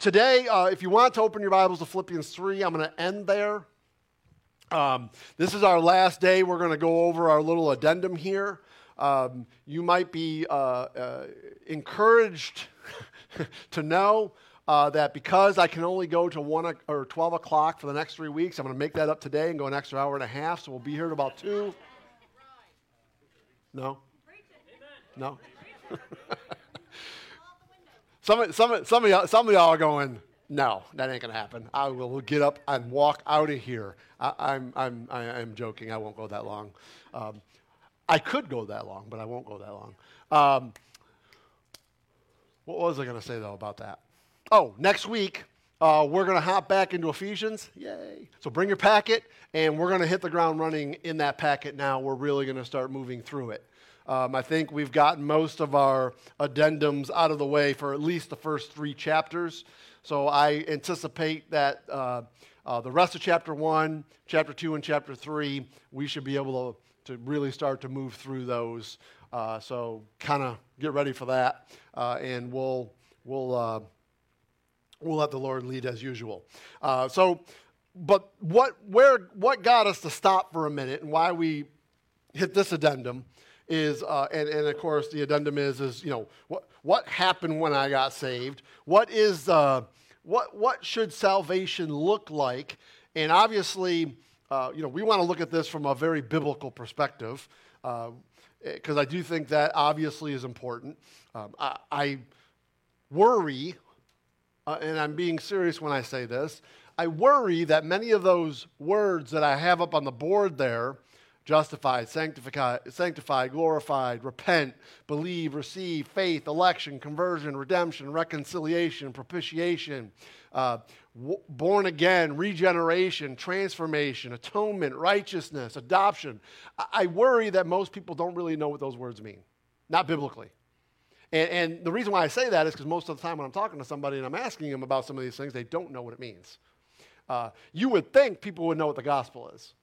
today, uh, if you want to open your Bibles to Philippians 3, I'm going to end there. Um, this is our last day. We're going to go over our little addendum here. Um, you might be uh, uh, encouraged to know uh, that because I can only go to 1 or 12 o'clock for the next three weeks, I'm going to make that up today and go an extra hour and a half. So we'll be here at about 2. No? No? some, some, some, of y'all, some of y'all are going, no, that ain't going to happen. I will get up and walk out of here. I, am I'm, I'm, I'm joking. I won't go that long. Um, I could go that long, but I won't go that long. Um, what was I going to say, though, about that? Oh, next week, uh, we're going to hop back into Ephesians. Yay. So bring your packet, and we're going to hit the ground running in that packet now. We're really going to start moving through it. Um, I think we've gotten most of our addendums out of the way for at least the first three chapters. So I anticipate that uh, uh, the rest of chapter one, chapter two, and chapter three, we should be able to, to really start to move through those. Uh, so kind of get ready for that, uh, and we'll we'll uh, we'll let the Lord lead as usual. Uh, so, but what where what got us to stop for a minute, and why we hit this addendum is, uh, and, and of course the addendum is, is you know, what, what happened when I got saved? What is, uh, what, what should salvation look like? And obviously, uh, you know, we want to look at this from a very biblical perspective, because uh, I do think that obviously is important. Um, I, I, worry, uh, and I'm being serious when I say this, I worry that many of those words that I have up on the board there justified, sanctified, sanctified, glorified, repent, believe, receive, faith, election, conversion, redemption, reconciliation, propitiation, uh, w- born again, regeneration, transformation, atonement, righteousness, adoption. I-, I worry that most people don't really know what those words mean, not biblically. And, and the reason why I say that is because most of the time when I'm talking to somebody and I'm asking them about some of these things, they don't know what it means. Uh, you would think people would know what the gospel is.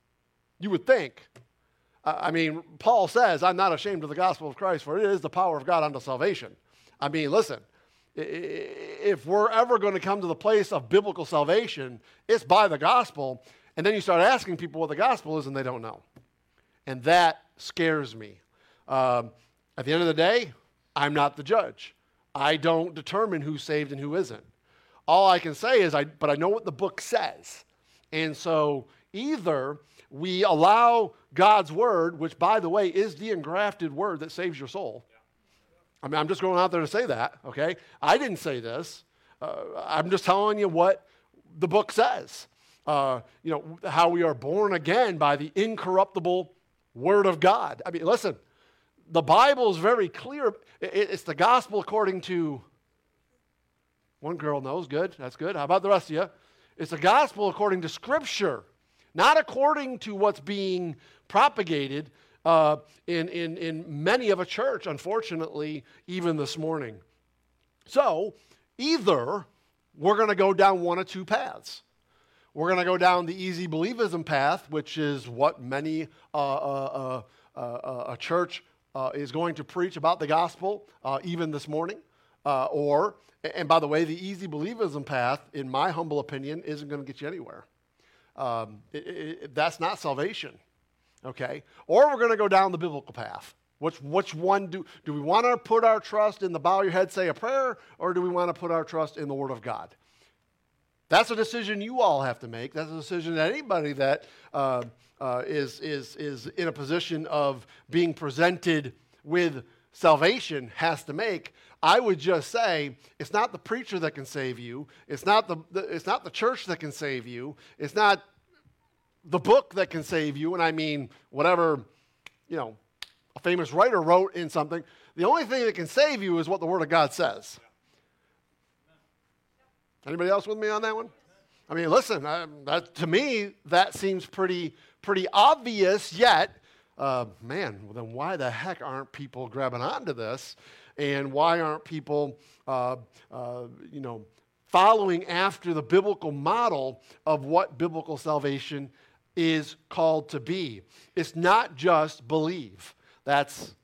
You would think. I mean, Paul says, I'm not ashamed of the gospel of Christ, for it is the power of God unto salvation. I mean, listen, if we're ever going to come to the place of biblical salvation, it's by the gospel. And then you start asking people what the gospel is, and they don't know. And that scares me. Um, at the end of the day, I'm not the judge. I don't determine who's saved and who isn't. All I can say is, I, but I know what the book says. And so either we allow God's word, which, by the way, is the engrafted word that saves your soul. I mean, I'm just going out there to say that, okay? I didn't say this. Uh, I'm just telling you what the book says. Uh, you know, how we are born again by the incorruptible word of God. I mean, listen, the Bible is very clear. it's the gospel according to one girl knows, good, that's good. How about the rest of you? It's the gospel according to Scripture not according to what's being propagated uh, in, in, in many of a church, unfortunately, even this morning. So, either we're going to go down one of two paths. We're going to go down the easy believism path, which is what many uh, uh, uh, uh a church uh, is going to preach about the gospel, even this morning. or, and by the way, the easy believism path, in my humble opinion, isn't going to get you anywhere. Um, it, it, that's not salvation, okay? Or we're going to go down the biblical path. Which, which one do, do we want to put our trust in the bow your head, say a prayer, or do we want to put our trust in the Word of God? That's a decision you all have to make. That's a decision that anybody that uh, uh, is is, is in a position of being presented with salvation has to make. I would just say it's not the preacher that can save you. It's not the, the, it's not the church that can save you. It's not the book that can save you. And I mean, whatever, you know, a famous writer wrote in something. The only thing that can save you is what the Word of God says. Anybody else with me on that one? I mean, listen, I, that, to me, that seems pretty, pretty obvious, yet, uh, man, well, then why the heck aren't people grabbing onto this? And why aren't people, uh, uh, you know, following after the biblical model of what biblical salvation is called to be? It's not just believe. That's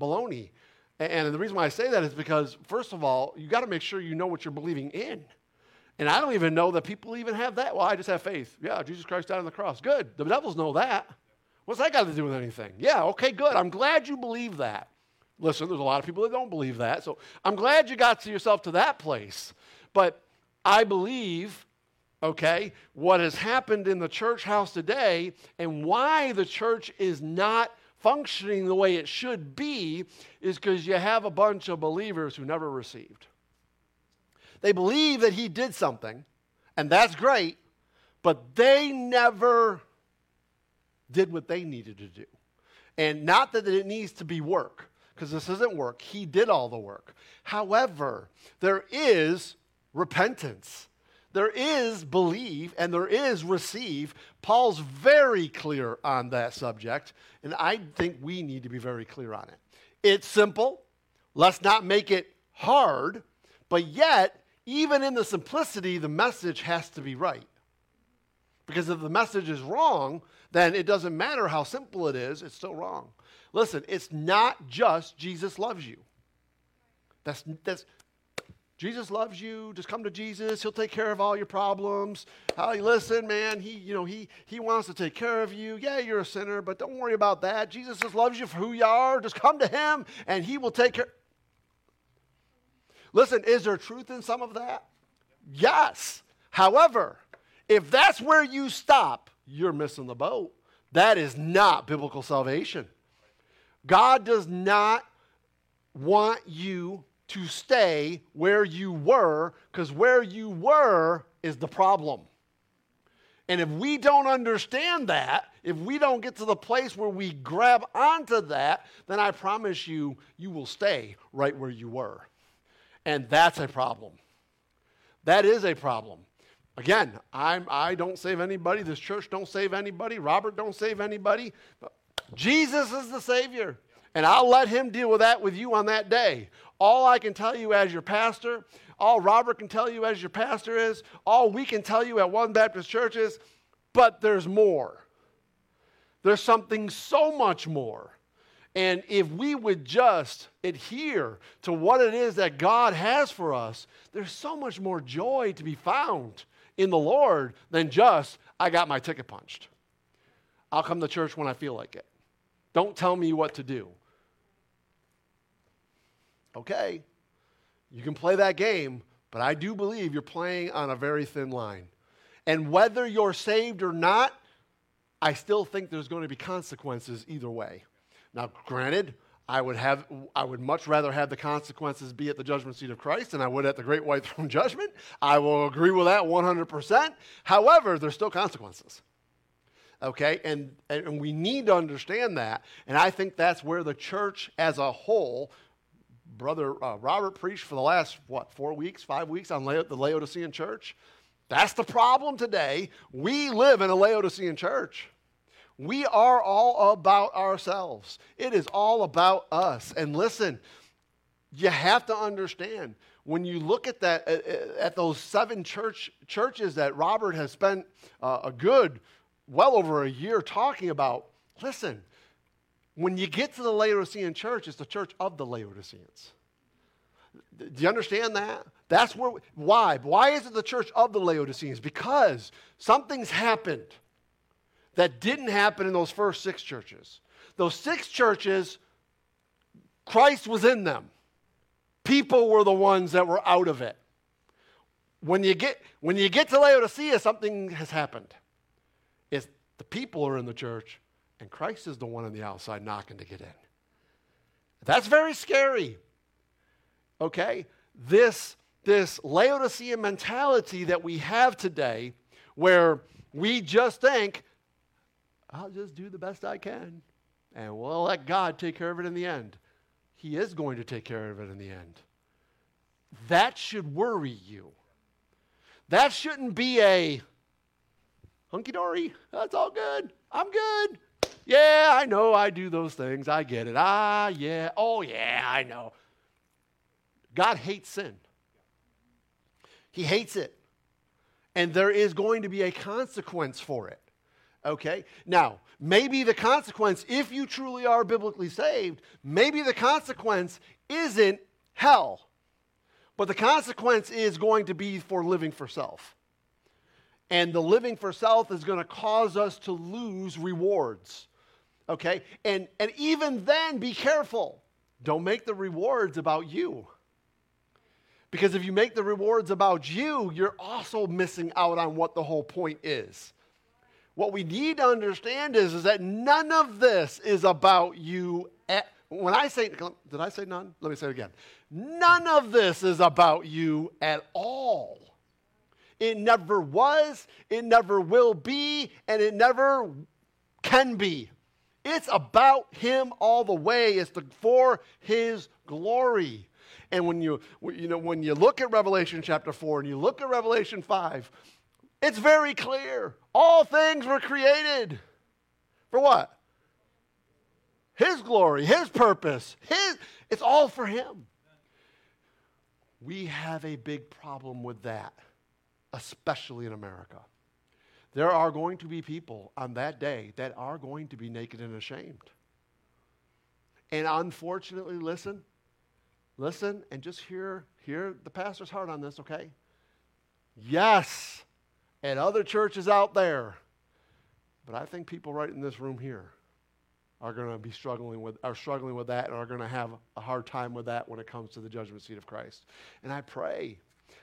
baloney. And the reason why I say that is because, first of all, you got to make sure you know what you're believing in. And I don't even know that people even have that. Well, I just have faith. Yeah, Jesus Christ died on the cross. Good. The devils know that. What's that got to do with anything? Yeah, okay, good. I'm glad you believe that. Listen, there's a lot of people that don't believe that. So I'm glad you got to yourself to that place. But I believe, okay, what has happened in the church house today and why the church is not functioning the way it should be is because you have a bunch of believers who never received. They believe that he did something, and that's great, but they never did what they needed to do. And not that it needs to be work, because this isn't work. He did all the work. However, there is repentance. There is believe and there is receive. Paul's very clear on that subject, and I think we need to be very clear on it. It's simple. Let's not make it hard, but yet, even in the simplicity, the message has to be right. Because if the message is wrong, then it doesn't matter how simple it is, it's still wrong. Listen, it's not just Jesus loves you. That's, that's Jesus loves you. Just come to Jesus. He'll take care of all your problems. How you listen, man. He, you know, he he wants to take care of you. Yeah, you're a sinner, but don't worry about that. Jesus just loves you for who you are. Just come to him and he will take care. Listen, is there truth in some of that? Yes. However, if that's where you stop, you're missing the boat. That is not biblical salvation. God does not want you to stay where you were because where you were is the problem. And if we don't understand that, if we don't get to the place where we grab onto that, then I promise you, you will stay right where you were. And that's a problem. That is a problem. Again, I'm, I don't save anybody. This church don't save anybody. Robert don't save anybody. But Jesus is the Savior. And I'll let him deal with that with you on that day. All I can tell you as your pastor, all Robert can tell you as your pastor is, all we can tell you at One Baptist Church is, but there's more. There's something so much more. And if we would just adhere to what it is that God has for us, there's so much more joy to be found in the Lord than just, I got my ticket punched. I'll come to church when I feel like it. Don't tell me what to do. Okay, you can play that game, but I do believe you're playing on a very thin line. And whether you're saved or not, I still think there's going to be consequences either way. Now, granted, I would have I would much rather have the consequences be at the judgment seat of Christ than I would at the great white throne judgment. I will agree with that 100%. However, there's still consequences. Okay? And and we need to understand that. And I think that's where the church as a whole brother uh, Robert preached for the last what, 4 weeks, 5 weeks on La- the Laodicean church. That's the problem today. We live in a Laodicean church. We are all about ourselves. It is all about us. And listen, you have to understand when you look at that at those seven church churches that Robert has spent uh, a good well over a year talking about. Listen, when you get to the Laodicean church, it's the church of the Laodiceans. Do you understand that? That's where why? Why is it the church of the Laodiceans? Because something's happened that didn't happen in those first six churches. Those six churches, Christ was in them. People were the ones that were out of it. When you get, when you get to Laodicea, something has happened. It's the people are in the church, and Christ is the one on the outside knocking to get in. That's very scary. Okay? This, this Laodicea mentality that we have today, where we just think I'll just do the best I can. And we'll let God take care of it in the end. He is going to take care of it in the end. That should worry you. That shouldn't be a hunky dory. That's all good. I'm good. Yeah, I know I do those things. I get it. Ah, yeah. Oh, yeah, I know. God hates sin, He hates it. And there is going to be a consequence for it. Okay? Now, maybe the consequence, if you truly are biblically saved, maybe the consequence isn't hell. But the consequence is going to be for living for self. And the living for self is going to cause us to lose rewards. Okay? And, and even then, be careful. Don't make the rewards about you. Because if you make the rewards about you, you're also missing out on what the whole point is. What we need to understand is, is that none of this is about you. At, when I say, did I say none? Let me say it again. None of this is about you at all. It never was, it never will be, and it never can be. It's about Him all the way. It's the, for His glory. And when you, you know, when you look at Revelation chapter 4 and you look at Revelation 5, it's very clear. All things were created. For what? His glory, His purpose, His, it's all for Him. We have a big problem with that, especially in America. There are going to be people on that day that are going to be naked and ashamed. And unfortunately, listen, listen, and just hear, hear the pastor's heart on this, okay? Yes, and other churches out there, but I think people right in this room here are going to be struggling with are struggling with that and are going to have a hard time with that when it comes to the judgment seat of Christ. And I pray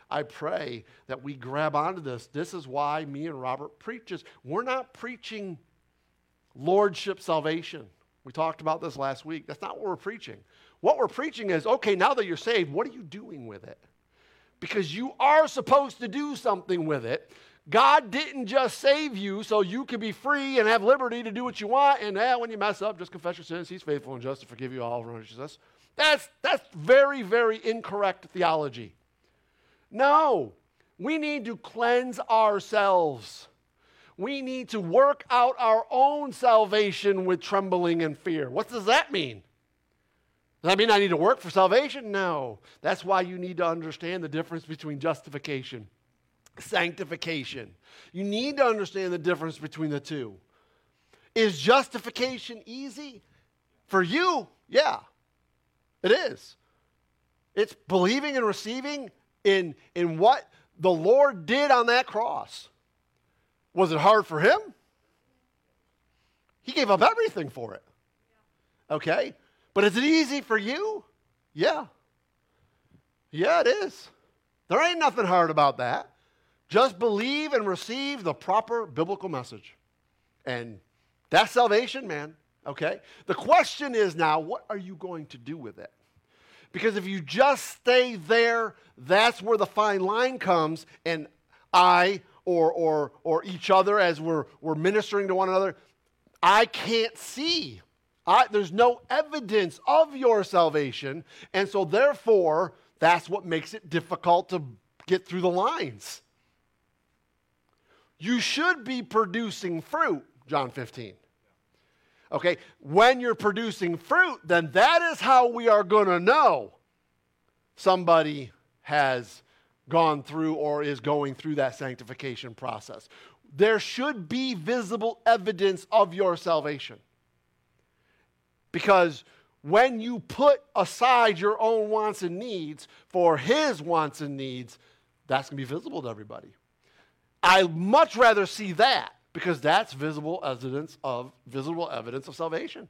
I pray that we grab onto this. This is why me and Robert preaches. We're not preaching lordship salvation. We talked about this last week. That's not what we're preaching. What we're preaching is okay, now that you're saved, what are you doing with it? Because you are supposed to do something with it. God didn't just save you so you could be free and have liberty to do what you want. And eh, when you mess up, just confess your sins. He's faithful and just to forgive you all of righteousness. That's, that's very, very incorrect theology. No, we need to cleanse ourselves. We need to work out our own salvation with trembling and fear. What does that mean? Does that mean I need to work for salvation? No. That's why you need to understand the difference between justification, sanctification. You need to understand the difference between the two. Is justification easy? For you, yeah, it is. It's believing and receiving in, in what the Lord did on that cross. Was it hard for him? He gave up everything for it. Okay? But is it easy for you? Yeah. Yeah, it is. There ain't nothing hard about that. Just believe and receive the proper biblical message. And that's salvation, man. Okay? The question is now, what are you going to do with it? Because if you just stay there, that's where the fine line comes, and I or, or, or each other as we're, we're ministering to one another, I can't see. I, there's no evidence of your salvation, and so therefore, that's what makes it difficult to get through the lines. You should be producing fruit, John 15. Okay, when you're producing fruit, then that is how we are going to know somebody has gone through or is going through that sanctification process. There should be visible evidence of your salvation. Because when you put aside your own wants and needs for his wants and needs, that's going to be visible to everybody. I much rather see that because that's visible evidence of visible evidence of salvation.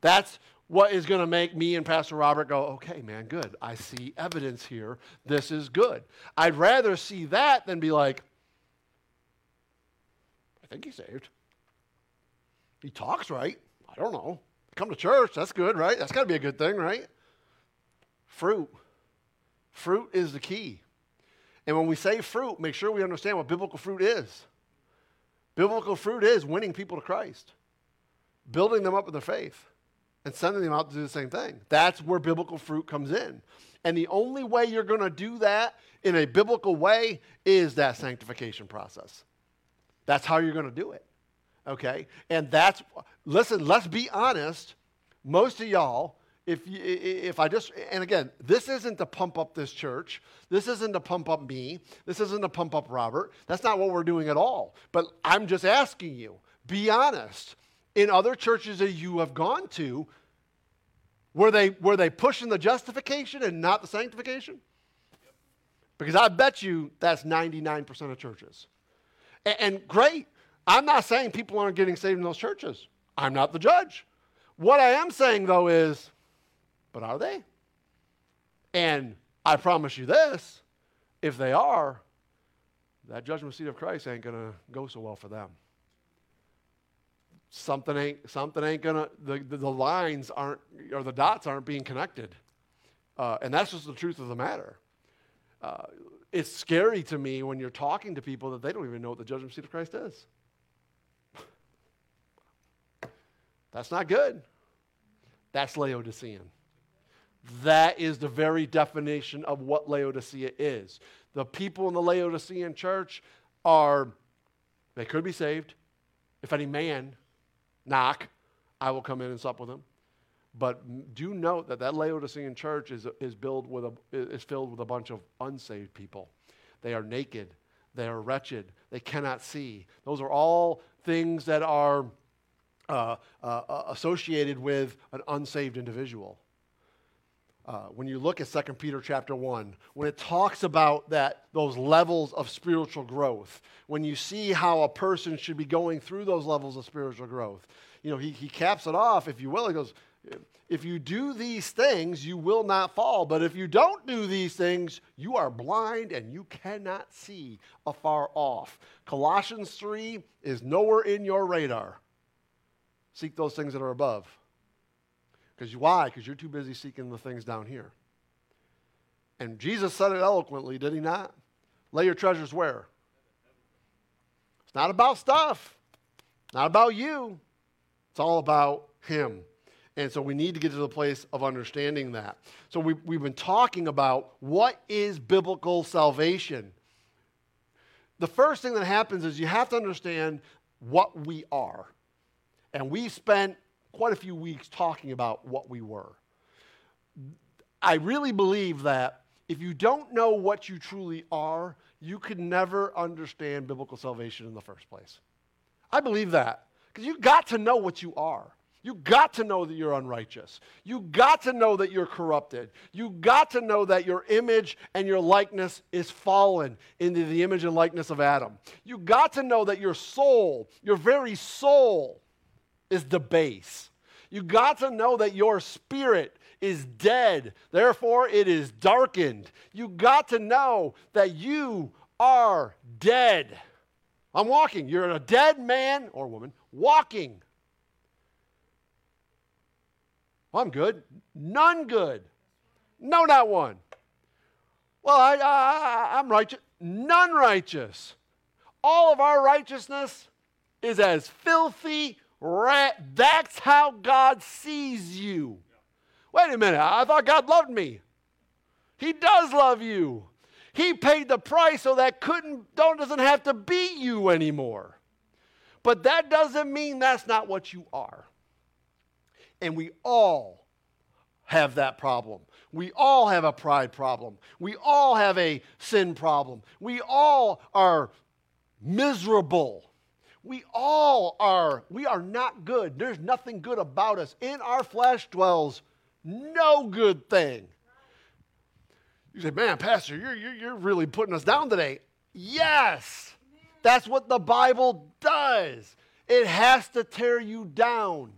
That's what is going to make me and Pastor Robert go, okay, man, good. I see evidence here. This is good. I'd rather see that than be like, I think he's saved. He talks right. I don't know. Come to church. That's good, right? That's got to be a good thing, right? Fruit. Fruit is the key. And when we say fruit, make sure we understand what biblical fruit is. Biblical fruit is winning people to Christ, building them up in their faith, and sending them out to do the same thing. That's where biblical fruit comes in. And the only way you're going to do that in a biblical way is that sanctification process. That's how you're going to do it. Okay? And that's, listen, let's be honest. Most of y'all, if, you, if I just, and again, this isn't to pump up this church. This isn't to pump up me. This isn't to pump up Robert. That's not what we're doing at all. But I'm just asking you, be honest. In other churches that you have gone to, were they, were they pushing the justification and not the sanctification? Because I bet you that's 99% of churches. And, and great, I'm not saying people aren't getting saved in those churches. I'm not the judge. What I am saying, though, is, but are they? And I promise you this if they are, that judgment seat of Christ ain't going to go so well for them. Something ain't, something ain't going to, the, the, lines aren't, or the dots aren't being connected. Uh, and that's just the truth of the matter. Uh, it's scary to me when you're talking to people that they don't even know what the judgment seat of Christ is. That's not good. That's Laodicean. That is the very definition of what Laodicea is. The people in the Laodicean church are, they could be saved. If any man knock, I will come in and sup with him. But do note that that Laodicean church is, is, built with a, is filled with a bunch of unsaved people. They are naked. They are wretched. They cannot see. Those are all things that are uh, uh, uh associated with an unsaved individual. Uh, when you look at 2 Peter chapter 1, when it talks about that, those levels of spiritual growth, when you see how a person should be going through those levels of spiritual growth, you know, he, he caps it off, if you will. He goes, if you do these things, you will not fall. But if you don't do these things, you are blind and you cannot see afar off. Colossians 3 is nowhere in your radar. Seek those things that are above. Because why? Because you're too busy seeking the things down here. And Jesus said it eloquently, did he not? Lay your treasures where? It's not about stuff, not about you. It's all about him. And so we need to get to the place of understanding that. So we, we've been talking about what is biblical salvation. The first thing that happens is you have to understand what we are. And we spent quite a few weeks talking about what we were. I really believe that if you don't know what you truly are, you could never understand biblical salvation in the first place. I believe that because you got to know what you are. You got to know that you're unrighteous. You got to know that you're corrupted. You got to know that your image and your likeness is fallen into the image and likeness of Adam. You got to know that your soul, your very soul, is the base. You got to know that your spirit is dead, therefore it is darkened. You got to know that you are dead. I'm walking. You're a dead man or woman walking. I'm good. None good. No, not one. Well, I, I, I'm righteous. None righteous. All of our righteousness is as filthy. That's how God sees you. Wait a minute. I thought God loved me. He does love you. He paid the price so that couldn't don't doesn't have to be you anymore. But that doesn't mean that's not what you are. And we all have that problem. We all have a pride problem. We all have a sin problem. We all are miserable. We all are, we are not good. There's nothing good about us. In our flesh dwells no good thing. You say, man, Pastor, you're, you're, you're really putting us down today. Yes, that's what the Bible does. It has to tear you down.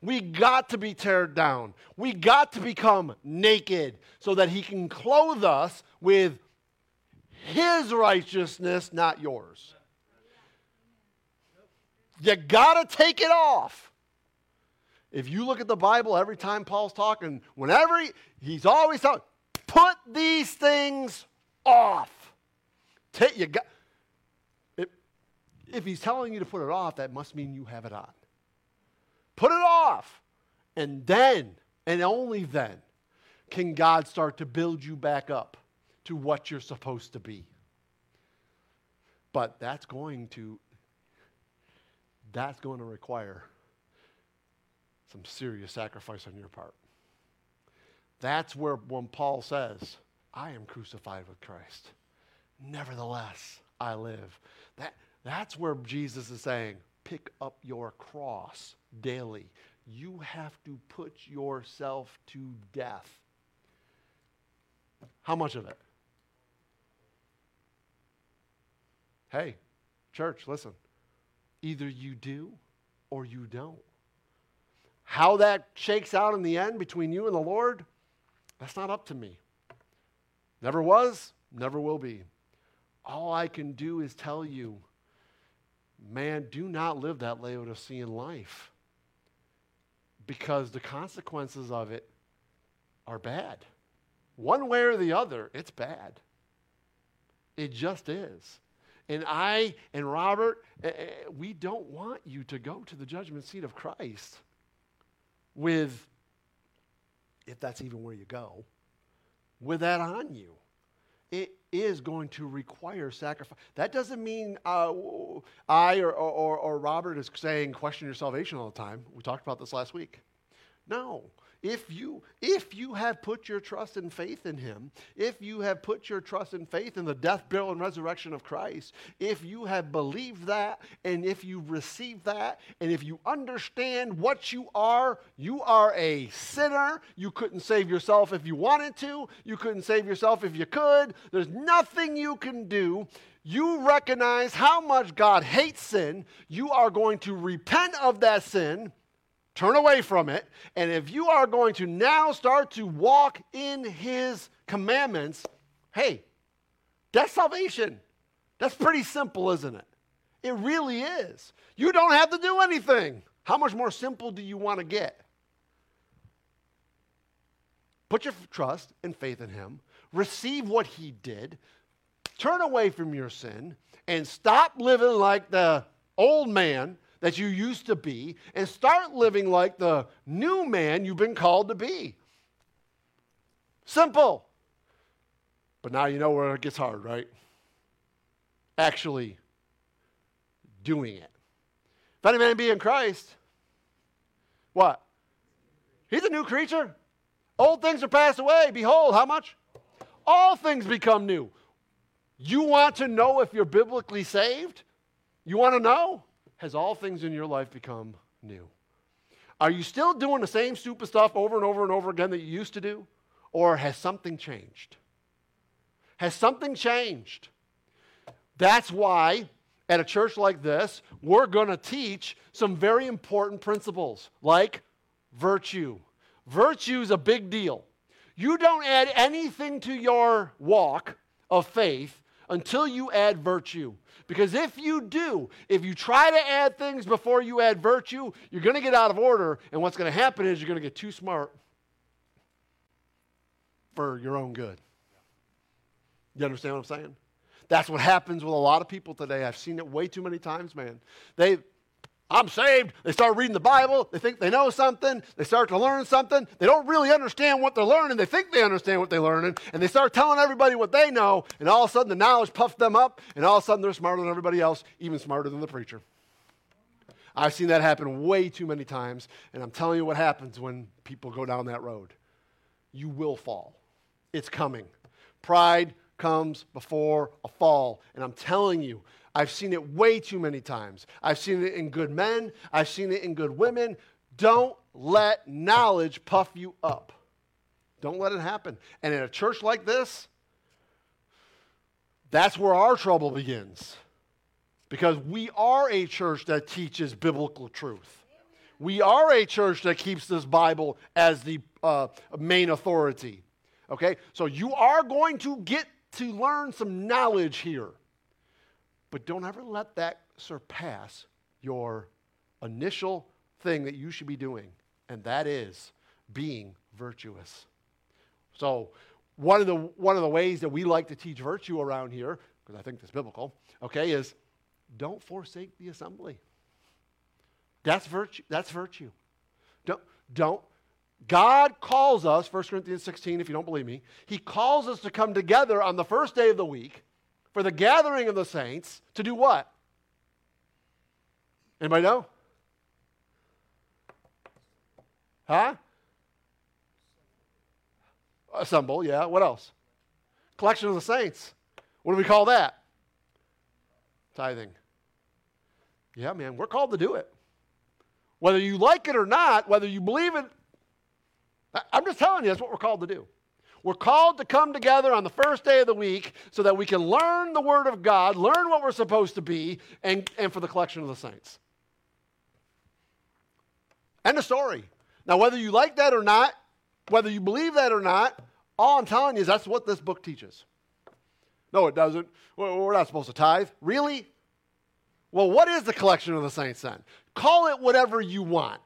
We got to be teared down. We got to become naked so that He can clothe us with His righteousness, not yours. You got to take it off. If you look at the Bible, every time Paul's talking, whenever he, he's always talking, put these things off. Take, you got, if, if he's telling you to put it off, that must mean you have it on. Put it off. And then, and only then, can God start to build you back up to what you're supposed to be. But that's going to that's going to require some serious sacrifice on your part. That's where when Paul says, I am crucified with Christ. Nevertheless, I live. That, that's where Jesus is saying, pick up your cross daily. You have to put yourself to death. How much of it? Hey, church, listen. Either you do or you don't. How that shakes out in the end between you and the Lord, that's not up to me. Never was, never will be. All I can do is tell you, man, do not live that Laodicean life because the consequences of it are bad. One way or the other, it's bad. It just is. And I and Robert, eh, eh, we don't want you to go to the judgment seat of Christ with, if that's even where you go, with that on you. It is going to require sacrifice. That doesn't mean uh, I or, or, or Robert is saying question your salvation all the time. We talked about this last week. No. If you, if you have put your trust and faith in Him, if you have put your trust and faith in the death, burial, and resurrection of Christ, if you have believed that, and if you receive that, and if you understand what you are, you are a sinner. You couldn't save yourself if you wanted to, you couldn't save yourself if you could. There's nothing you can do you recognize how much God hates sin, you are going to repent of that sin, Turn away from it. And if you are going to now start to walk in his commandments, hey, that's salvation. That's pretty simple, isn't it? It really is. You don't have to do anything. How much more simple do you want to get? Put your trust and faith in him, receive what he did, turn away from your sin, and stop living like the old man that you used to be and start living like the new man you've been called to be. Simple. But now you know where it gets hard, right? Actually doing it. If any man be in Christ, what? He's a new creature. Old things are passed away. Behold, how much? All things become new. You want to know if you're biblically saved? You want to know? Has all things in your life become new? Are you still doing the same stupid stuff over and over and over again that you used to do? Or has something changed? Has something changed? That's why at a church like this, we're going to teach some very important principles like virtue. Virtue is a big deal. You don't add anything to your walk of faith until you add virtue. Because if you do, if you try to add things before you add virtue, you're going to get out of order. And what's going to happen is you're going to get too smart for your own good. You understand what I'm saying? That's what happens with a lot of people today. I've seen it way too many times, man. They, I'm saved. They start reading the Bible. They think they know something. They start to learn something. They don't really understand what they're learning. They think they understand what they're learning. And they start telling everybody what they know. And all of a sudden, the knowledge puffs them up. And all of a sudden, they're smarter than everybody else, even smarter than the preacher. I've seen that happen way too many times. And I'm telling you what happens when people go down that road. You will fall, it's coming. Pride comes before a fall. And I'm telling you, I've seen it way too many times. I've seen it in good men, I've seen it in good women. Don't let knowledge puff you up. Don't let it happen. And in a church like this, that's where our trouble begins. Because we are a church that teaches biblical truth. We are a church that keeps this Bible as the uh, main authority. Okay? So you are going to get to learn some knowledge here. But don't ever let that surpass your initial thing that you should be doing, and that is being virtuous. So, one of the, one of the ways that we like to teach virtue around here, because I think that's biblical, okay, is don't forsake the assembly. That's virtue. That's virtue. Don't, don't. God calls us, 1 Corinthians 16, if you don't believe me, He calls us to come together on the first day of the week for the gathering of the saints to do what? Anybody know? Huh? Assemble, yeah. What else? Collection of the saints. What do we call that? Tithing. Yeah, man, we're called to do it. Whether you like it or not, whether you believe it, I'm just telling you, that's what we're called to do. We're called to come together on the first day of the week so that we can learn the Word of God, learn what we're supposed to be, and, and for the collection of the saints. End of story. Now, whether you like that or not, whether you believe that or not, all I'm telling you is that's what this book teaches. No, it doesn't. We're not supposed to tithe. Really? Well, what is the collection of the saints then? Call it whatever you want.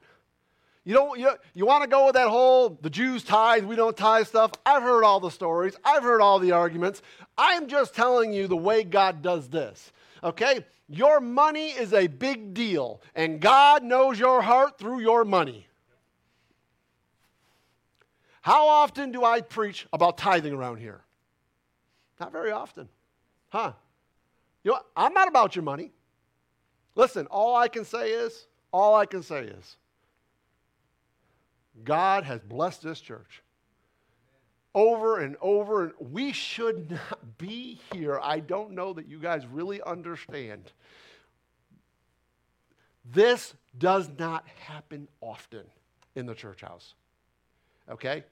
You don't you, you want to go with that whole the Jews tithe, we don't tithe stuff. I've heard all the stories. I've heard all the arguments. I'm just telling you the way God does this. Okay? Your money is a big deal, and God knows your heart through your money. How often do I preach about tithing around here? Not very often. Huh? You know, I'm not about your money. Listen, all I can say is, all I can say is, God has blessed this church over and over. And we should not be here. I don't know that you guys really understand. This does not happen often in the church house. Okay?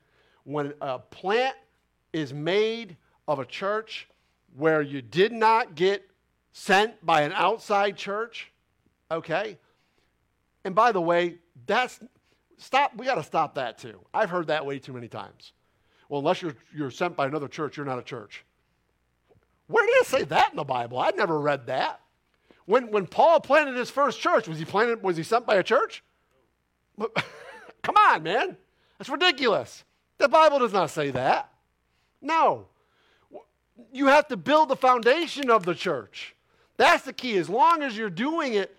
When a plant is made of a church where you did not get sent by an outside church, okay? And by the way, that's stop, we got to stop that too. I've heard that way too many times. Well, unless you're, you're sent by another church, you're not a church. Where did it say that in the Bible? I'd never read that. When, when Paul planted his first church, was he planted, was he sent by a church? Come on, man. That's ridiculous. The Bible does not say that. No. You have to build the foundation of the church. That's the key. As long as you're doing it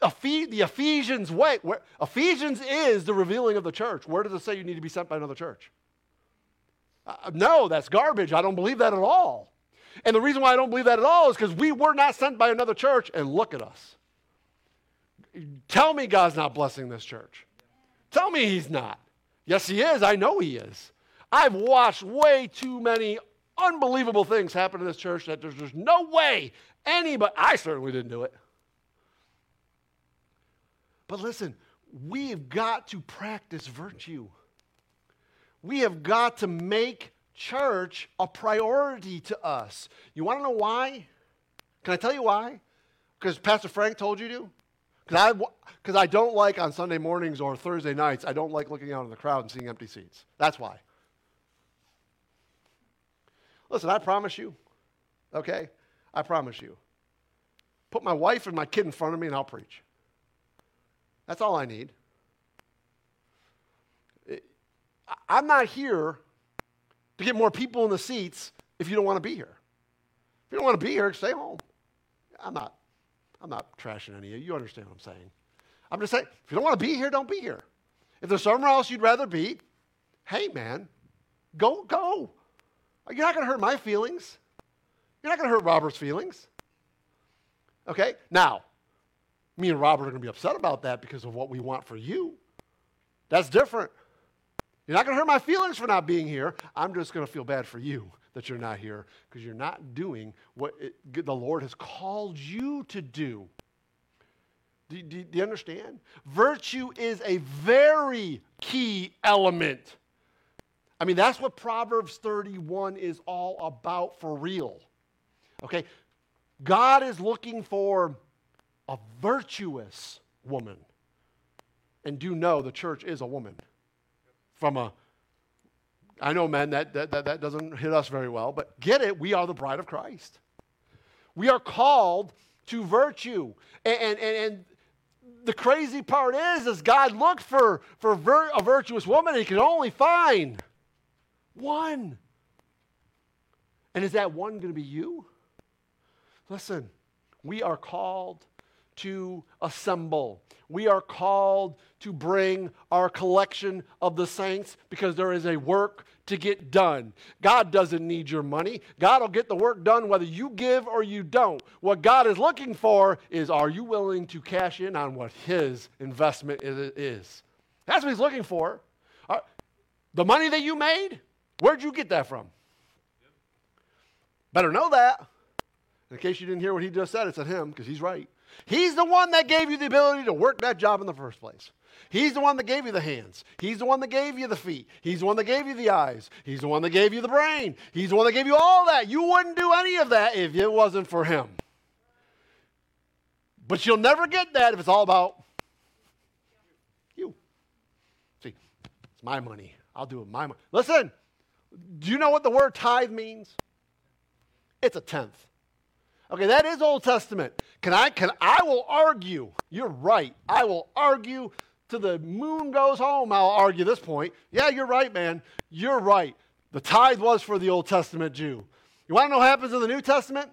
the Ephesians way, where, Ephesians is the revealing of the church. Where does it say you need to be sent by another church? Uh, no, that's garbage. I don't believe that at all. And the reason why I don't believe that at all is because we were not sent by another church, and look at us. Tell me God's not blessing this church. Tell me He's not. Yes, He is. I know He is. I've watched way too many unbelievable things happen to this church that there's, there's no way anybody, I certainly didn't do it. But listen, we have got to practice virtue. We have got to make church a priority to us. You want to know why? Can I tell you why? Because Pastor Frank told you to? Because I, cause I don't like on Sunday mornings or Thursday nights, I don't like looking out in the crowd and seeing empty seats. That's why. Listen, I promise you, okay? I promise you. Put my wife and my kid in front of me and I'll preach. That's all I need. I'm not here to get more people in the seats if you don't want to be here. If you don't want to be here, stay home. I'm not, I'm not trashing any of you. You understand what I'm saying. I'm just saying, if you don't want to be here, don't be here. If there's somewhere else you'd rather be, hey, man, go, go. You're not going to hurt my feelings. You're not going to hurt Robert's feelings. Okay? Now, me and Robert are going to be upset about that because of what we want for you. That's different. You're not going to hurt my feelings for not being here. I'm just going to feel bad for you that you're not here because you're not doing what it, the Lord has called you to do. Do, do, do you understand? Virtue is a very key element. I mean, that's what Proverbs 31 is all about for real. Okay? God is looking for a virtuous woman. And do know the church is a woman. From a, I know, men, that, that, that, that doesn't hit us very well, but get it, we are the bride of Christ. We are called to virtue. And, and, and, the crazy part is, is God looked for, for vir- a virtuous woman and he could only find one. And is that one going to be you? Listen, we are called to assemble. We are called to bring our collection of the saints because there is a work to get done. God doesn't need your money. God will get the work done whether you give or you don't. What God is looking for is are you willing to cash in on what His investment is? That's what He's looking for. The money that you made, where'd you get that from? Better know that. In case you didn't hear what he just said, it's at him because he's right. He's the one that gave you the ability to work that job in the first place. He's the one that gave you the hands. He's the one that gave you the feet. He's the one that gave you the eyes. He's the one that gave you the brain. He's the one that gave you all that. You wouldn't do any of that if it wasn't for Him. But you'll never get that if it's all about you. See, it's my money. I'll do it my money. Listen, do you know what the word tithe means? It's a tenth. Okay, that is Old Testament. Can I can I will argue. You're right. I will argue to the moon goes home. I'll argue this point. Yeah, you're right, man. You're right. The tithe was for the Old Testament Jew. You want to know what happens in the New Testament?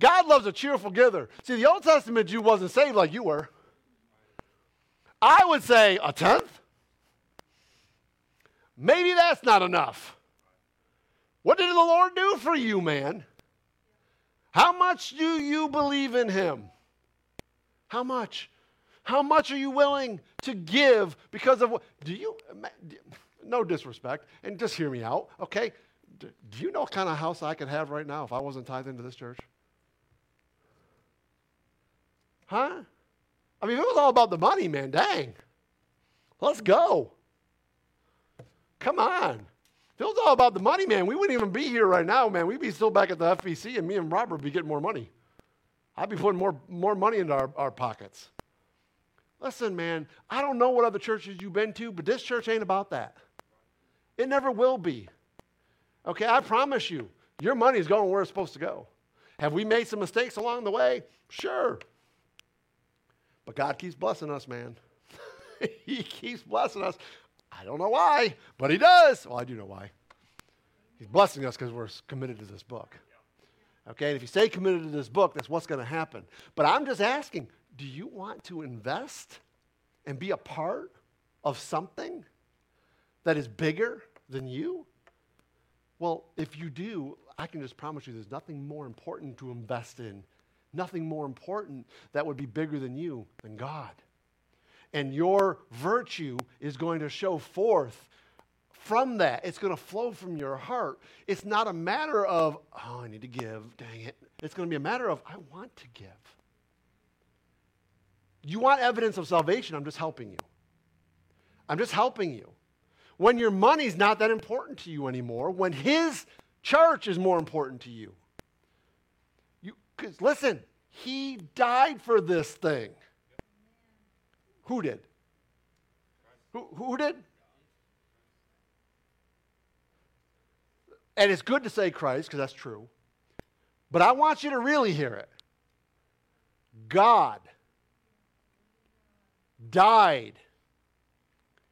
God loves a cheerful giver. See, the Old Testament Jew wasn't saved like you were. I would say a tenth. Maybe that's not enough. What did the Lord do for you, man? How much do you believe in Him? How much? How much are you willing to give because of what? Do you, no disrespect, and just hear me out, okay? Do you know what kind of house I could have right now if I wasn't tithed into this church? Huh? I mean, it was all about the money, man. Dang. Let's go. Come on. Was all about the money, man, we wouldn't even be here right now, man. We'd be still back at the FBC, and me and Robert would be getting more money. I'd be putting more, more money into our, our pockets. Listen, man, I don't know what other churches you've been to, but this church ain't about that. It never will be. Okay, I promise you, your money is going where it's supposed to go. Have we made some mistakes along the way? Sure. But God keeps blessing us, man. he keeps blessing us. I don't know why, but He does. Well, I do know why. He's blessing us because we're committed to this book. Okay, and if you stay committed to this book, that's what's going to happen. But I'm just asking do you want to invest and be a part of something that is bigger than you? Well, if you do, I can just promise you there's nothing more important to invest in, nothing more important that would be bigger than you than God. And your virtue is going to show forth from that. It's going to flow from your heart. It's not a matter of, oh, I need to give, dang it. It's going to be a matter of, I want to give. You want evidence of salvation? I'm just helping you. I'm just helping you. When your money's not that important to you anymore, when His church is more important to you. You, because listen, He died for this thing. Who did? Who, who did? And it's good to say Christ because that's true. But I want you to really hear it. God died.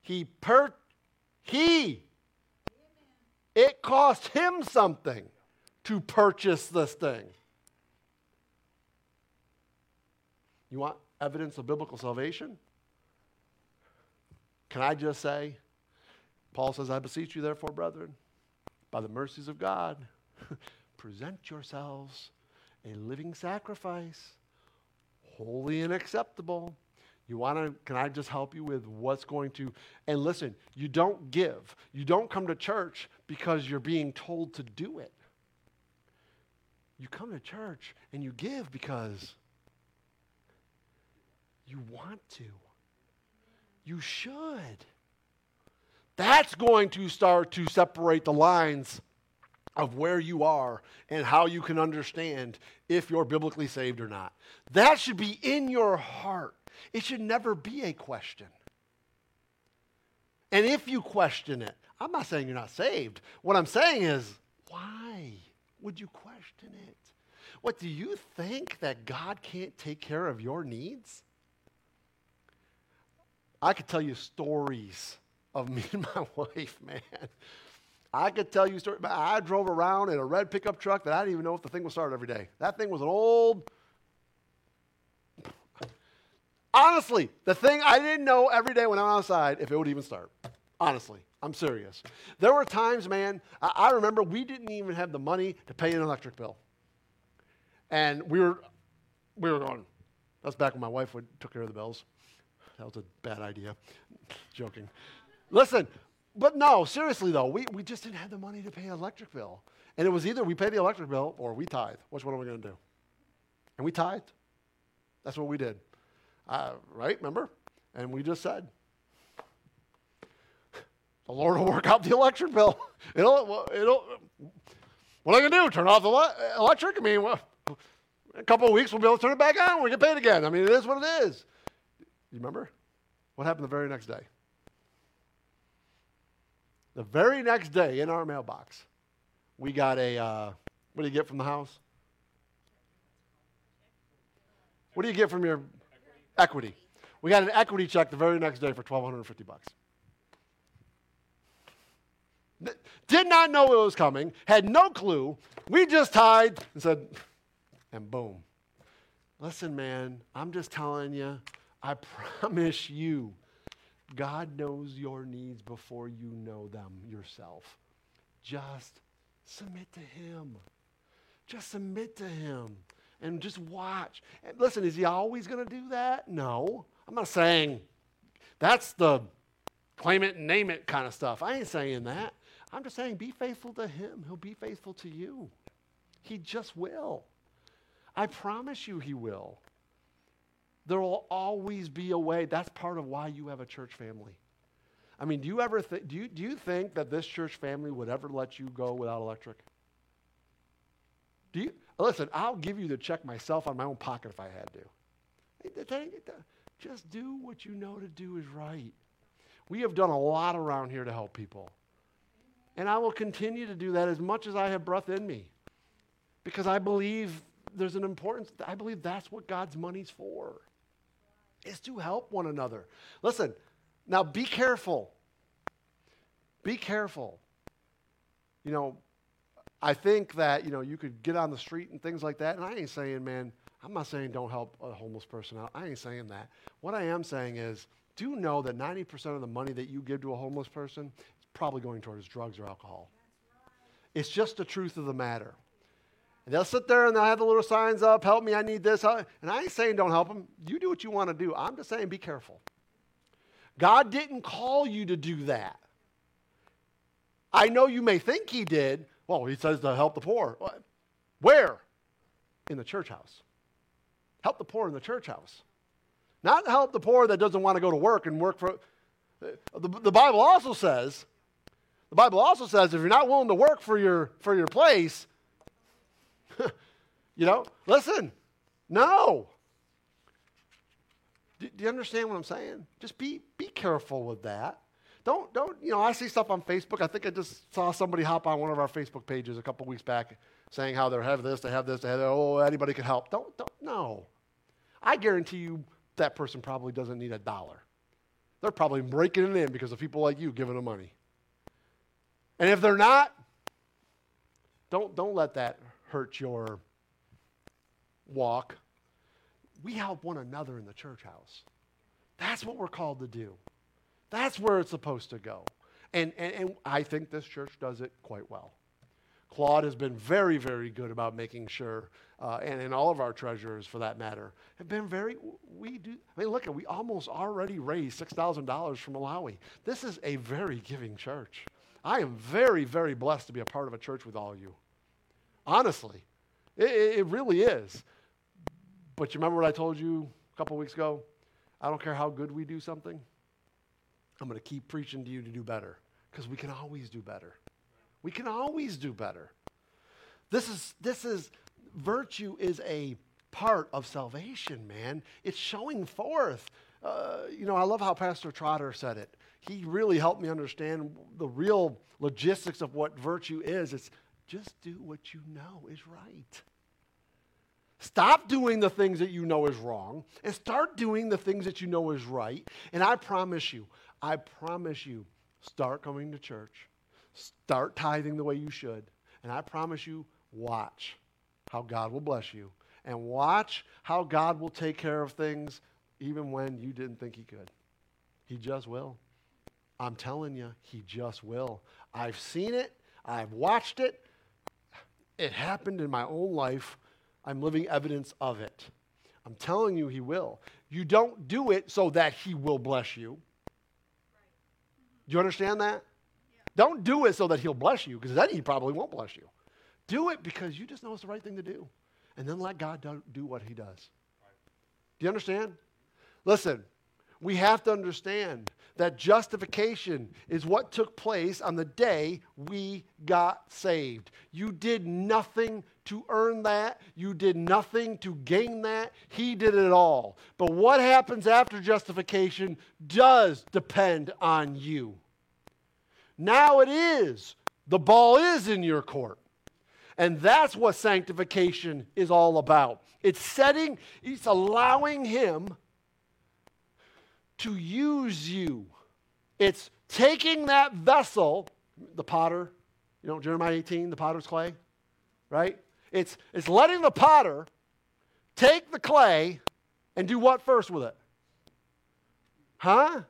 He per he it cost him something to purchase this thing. You want evidence of biblical salvation? Can I just say, Paul says, I beseech you, therefore, brethren, by the mercies of God, present yourselves a living sacrifice, holy and acceptable. You want to, can I just help you with what's going to, and listen, you don't give. You don't come to church because you're being told to do it. You come to church and you give because you want to. You should. That's going to start to separate the lines of where you are and how you can understand if you're biblically saved or not. That should be in your heart. It should never be a question. And if you question it, I'm not saying you're not saved. What I'm saying is, why would you question it? What do you think that God can't take care of your needs? I could tell you stories of me and my wife, man. I could tell you stories. I drove around in a red pickup truck that I didn't even know if the thing was started every day. That thing was an old. Honestly, the thing I didn't know every day when I'm outside if it would even start. Honestly, I'm serious. There were times, man, I, I remember we didn't even have the money to pay an electric bill. And we were, we were going, that's back when my wife would, took care of the bills. That was a bad idea. Joking. Listen, but no, seriously though, we, we just didn't have the money to pay an electric bill. And it was either we pay the electric bill or we tithe. Which one are we going to do? And we tithe. That's what we did. Uh, right? Remember? And we just said, The Lord will work out the electric bill. It'll, it'll, what am I going to do? Turn off the electric? I mean, well, a couple of weeks we'll be able to turn it back on. We get paid again. I mean, it is what it is. You remember? What happened the very next day? The very next day in our mailbox, we got a, uh, what do you get from the house? What do you get from your equity? We got an equity check the very next day for 1250 bucks. Did not know it was coming, had no clue. We just tied and said, and boom. Listen, man, I'm just telling you, I promise you, God knows your needs before you know them yourself. Just submit to Him. Just submit to Him and just watch. And listen, is He always going to do that? No. I'm not saying that's the claim it and name it kind of stuff. I ain't saying that. I'm just saying be faithful to Him. He'll be faithful to you. He just will. I promise you, He will. There will always be a way. That's part of why you have a church family. I mean, do you ever think, do you, do you think that this church family would ever let you go without electric? Do you, listen, I'll give you the check myself on my own pocket if I had to. Just do what you know to do is right. We have done a lot around here to help people. And I will continue to do that as much as I have breath in me. Because I believe there's an importance. I believe that's what God's money's for is to help one another. Listen, now be careful. Be careful. You know, I think that, you know, you could get on the street and things like that, and I ain't saying, man, I'm not saying don't help a homeless person out. I ain't saying that. What I am saying is, do know that 90% of the money that you give to a homeless person is probably going towards drugs or alcohol. Right. It's just the truth of the matter. And they'll sit there and they'll have the little signs up, help me, I need this. And I ain't saying don't help them. You do what you want to do. I'm just saying be careful. God didn't call you to do that. I know you may think he did. Well, he says to help the poor. Where? In the church house. Help the poor in the church house. Not help the poor that doesn't want to go to work and work for. Uh, the, the Bible also says, the Bible also says if you're not willing to work for your, for your place, you know, listen, no. Do, do, you understand what I'm saying? Just be, be careful with that. Don't, don't, you know, I see stuff on Facebook. I think I just saw somebody hop on one of our Facebook pages a couple weeks back saying how they have this, they have this, they have that. Oh, anybody can help. Don't, don't, no. I guarantee you that person probably doesn't need a dollar. They're probably breaking it in because of people like you giving them money. And if they're not, don't, don't let that hurt your walk. We help one another in the church house. That's what we're called to do. That's where it's supposed to go. And, and, and I think this church does it quite well. Claude has been very, very good about making sure, uh, and, and all of our treasurers for that matter, have been very, we do, I mean, look, at we almost already raised $6,000 from Malawi. This is a very giving church. I am very, very blessed to be a part of a church with all you. Honestly, it, it really is. But you remember what I told you a couple weeks ago? I don't care how good we do something, I'm going to keep preaching to you to do better because we can always do better. We can always do better. This is, this is, virtue is a part of salvation, man. It's showing forth. Uh, you know, I love how Pastor Trotter said it. He really helped me understand the real logistics of what virtue is. It's just do what you know is right. Stop doing the things that you know is wrong and start doing the things that you know is right. And I promise you, I promise you, start coming to church Start tithing the way you should. And I promise you, watch how God will bless you. And watch how God will take care of things even when you didn't think He could. He just will. I'm telling you, He just will. I've seen it, I've watched it. It happened in my own life. I'm living evidence of it. I'm telling you, He will. You don't do it so that He will bless you. Do you understand that? Don't do it so that he'll bless you, because then he probably won't bless you. Do it because you just know it's the right thing to do. And then let God do, do what he does. Do you understand? Listen, we have to understand that justification is what took place on the day we got saved. You did nothing to earn that, you did nothing to gain that. He did it all. But what happens after justification does depend on you. Now it is. The ball is in your court. And that's what sanctification is all about. It's setting, it's allowing Him to use you. It's taking that vessel, the potter, you know, Jeremiah 18, the potter's clay, right? It's, it's letting the potter take the clay and do what first with it? Huh?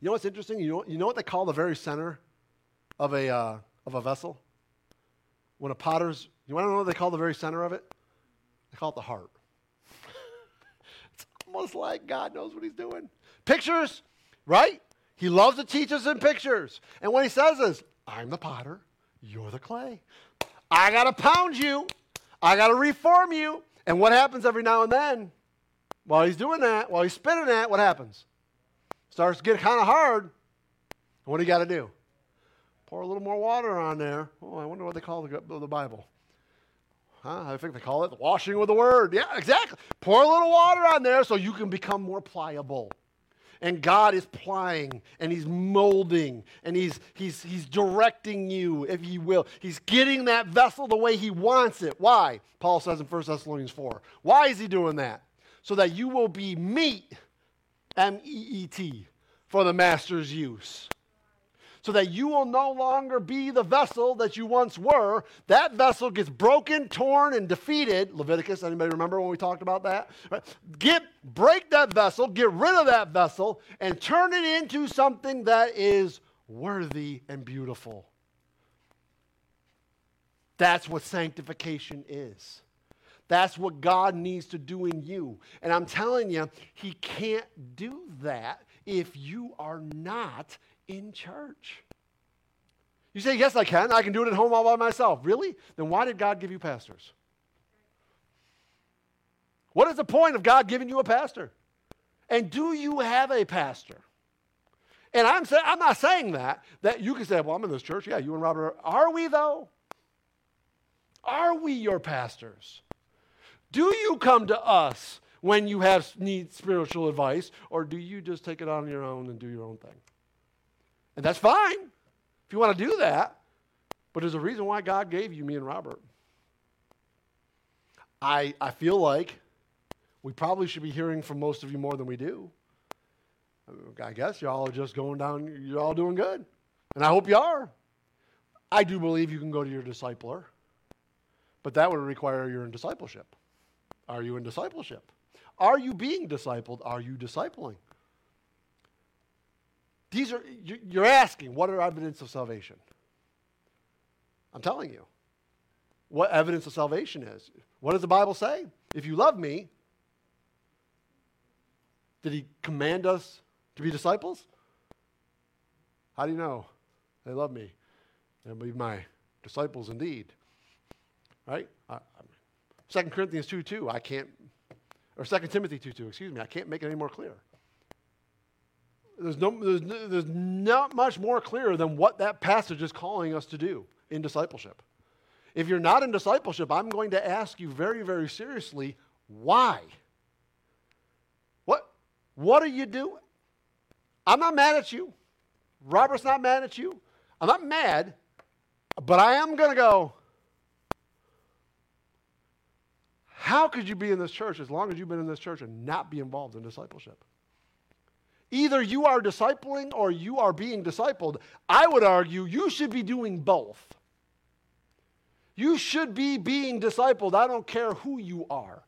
You know what's interesting? You know, you know what they call the very center of a, uh, of a vessel? When a potter's, you want to know what they call the very center of it? They call it the heart. Almost like God knows what he's doing. Pictures, right? He loves to teach us in pictures. And what he says is, I'm the potter, you're the clay. I got to pound you, I got to reform you. And what happens every now and then? While he's doing that, while he's spinning that, what happens? Starts to get kind of hard. What do you got to do? Pour a little more water on there. Oh, I wonder what they call the, the Bible. Huh? I think they call it washing with the word. Yeah, exactly. Pour a little water on there so you can become more pliable. And God is plying and He's molding and He's, he's, he's directing you, if you will. He's getting that vessel the way He wants it. Why? Paul says in 1 Thessalonians 4. Why is He doing that? So that you will be meat, M E E T, for the Master's use so that you will no longer be the vessel that you once were. That vessel gets broken, torn, and defeated. Leviticus, anybody remember when we talked about that? Get break that vessel, get rid of that vessel, and turn it into something that is worthy and beautiful. That's what sanctification is. That's what God needs to do in you. And I'm telling you, He can't do that if you are not in church. You say, Yes, I can. I can do it at home all by myself. Really? Then why did God give you pastors? What is the point of God giving you a pastor? And do you have a pastor? And I'm, say, I'm not saying that, that you can say, well, I'm in this church. Yeah, you and Robert are. Are we, though? Are we your pastors? Do you come to us when you have need spiritual advice, or do you just take it on your own and do your own thing? And that's fine if you want to do that. But there's a reason why God gave you me and Robert. I, I feel like we probably should be hearing from most of you more than we do. I guess y'all are just going down, you're all doing good. And I hope you are. I do believe you can go to your discipler, but that would require you're in discipleship. Are you in discipleship? Are you being discipled? Are you discipling? These are, you're asking, what are evidence of salvation? I'm telling you what evidence of salvation is. What does the Bible say? If you love me, did he command us to be disciples? How do you know they love me? They'll be my disciples indeed. Right? Uh, 2 Corinthians 2 2, I can't, or 2 Timothy 2 2, excuse me, I can't make it any more clear. There's, no, there's, there's not much more clear than what that passage is calling us to do in discipleship. If you're not in discipleship, I'm going to ask you very, very seriously why? What, what are you doing? I'm not mad at you. Robert's not mad at you. I'm not mad, but I am going to go. How could you be in this church as long as you've been in this church and not be involved in discipleship? Either you are discipling or you are being discipled. I would argue you should be doing both. You should be being discipled. I don't care who you are.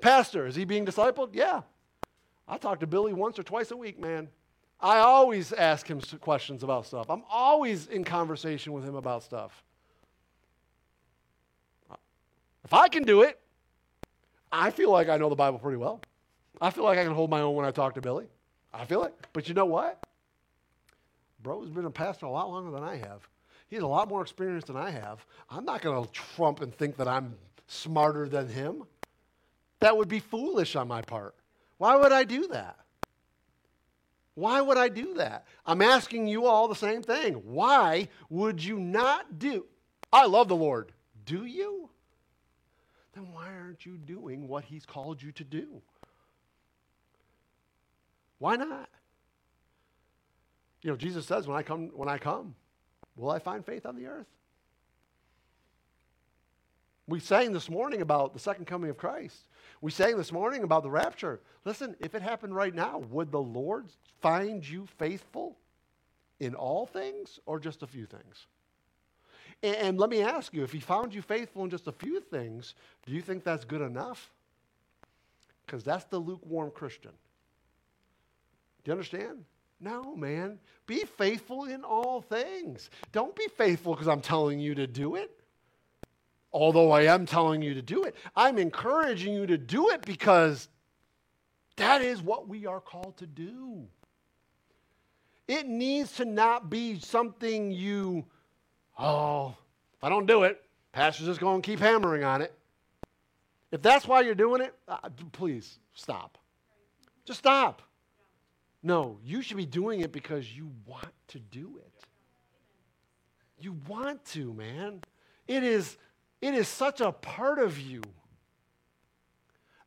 Pastor, is he being discipled? Yeah. I talk to Billy once or twice a week, man. I always ask him questions about stuff. I'm always in conversation with him about stuff. If I can do it, I feel like I know the Bible pretty well. I feel like I can hold my own when I talk to Billy. I feel it. But you know what? Bro's been a pastor a lot longer than I have. He has a lot more experience than I have. I'm not going to trump and think that I'm smarter than him. That would be foolish on my part. Why would I do that? Why would I do that? I'm asking you all the same thing. Why would you not do? I love the Lord. Do you? Then why aren't you doing what He's called you to do? Why not? You know, Jesus says, when I come, when I come, will I find faith on the earth? We sang this morning about the second coming of Christ. We sang this morning about the rapture. Listen, if it happened right now, would the Lord find you faithful in all things or just a few things? And, and let me ask you if he found you faithful in just a few things, do you think that's good enough? Because that's the lukewarm Christian. Do you understand? No, man. Be faithful in all things. Don't be faithful because I'm telling you to do it. Although I am telling you to do it, I'm encouraging you to do it because that is what we are called to do. It needs to not be something you, oh, if I don't do it, pastor's just going to keep hammering on it. If that's why you're doing it, uh, please stop. Just stop. No, you should be doing it because you want to do it. You want to, man. It is, it is such a part of you.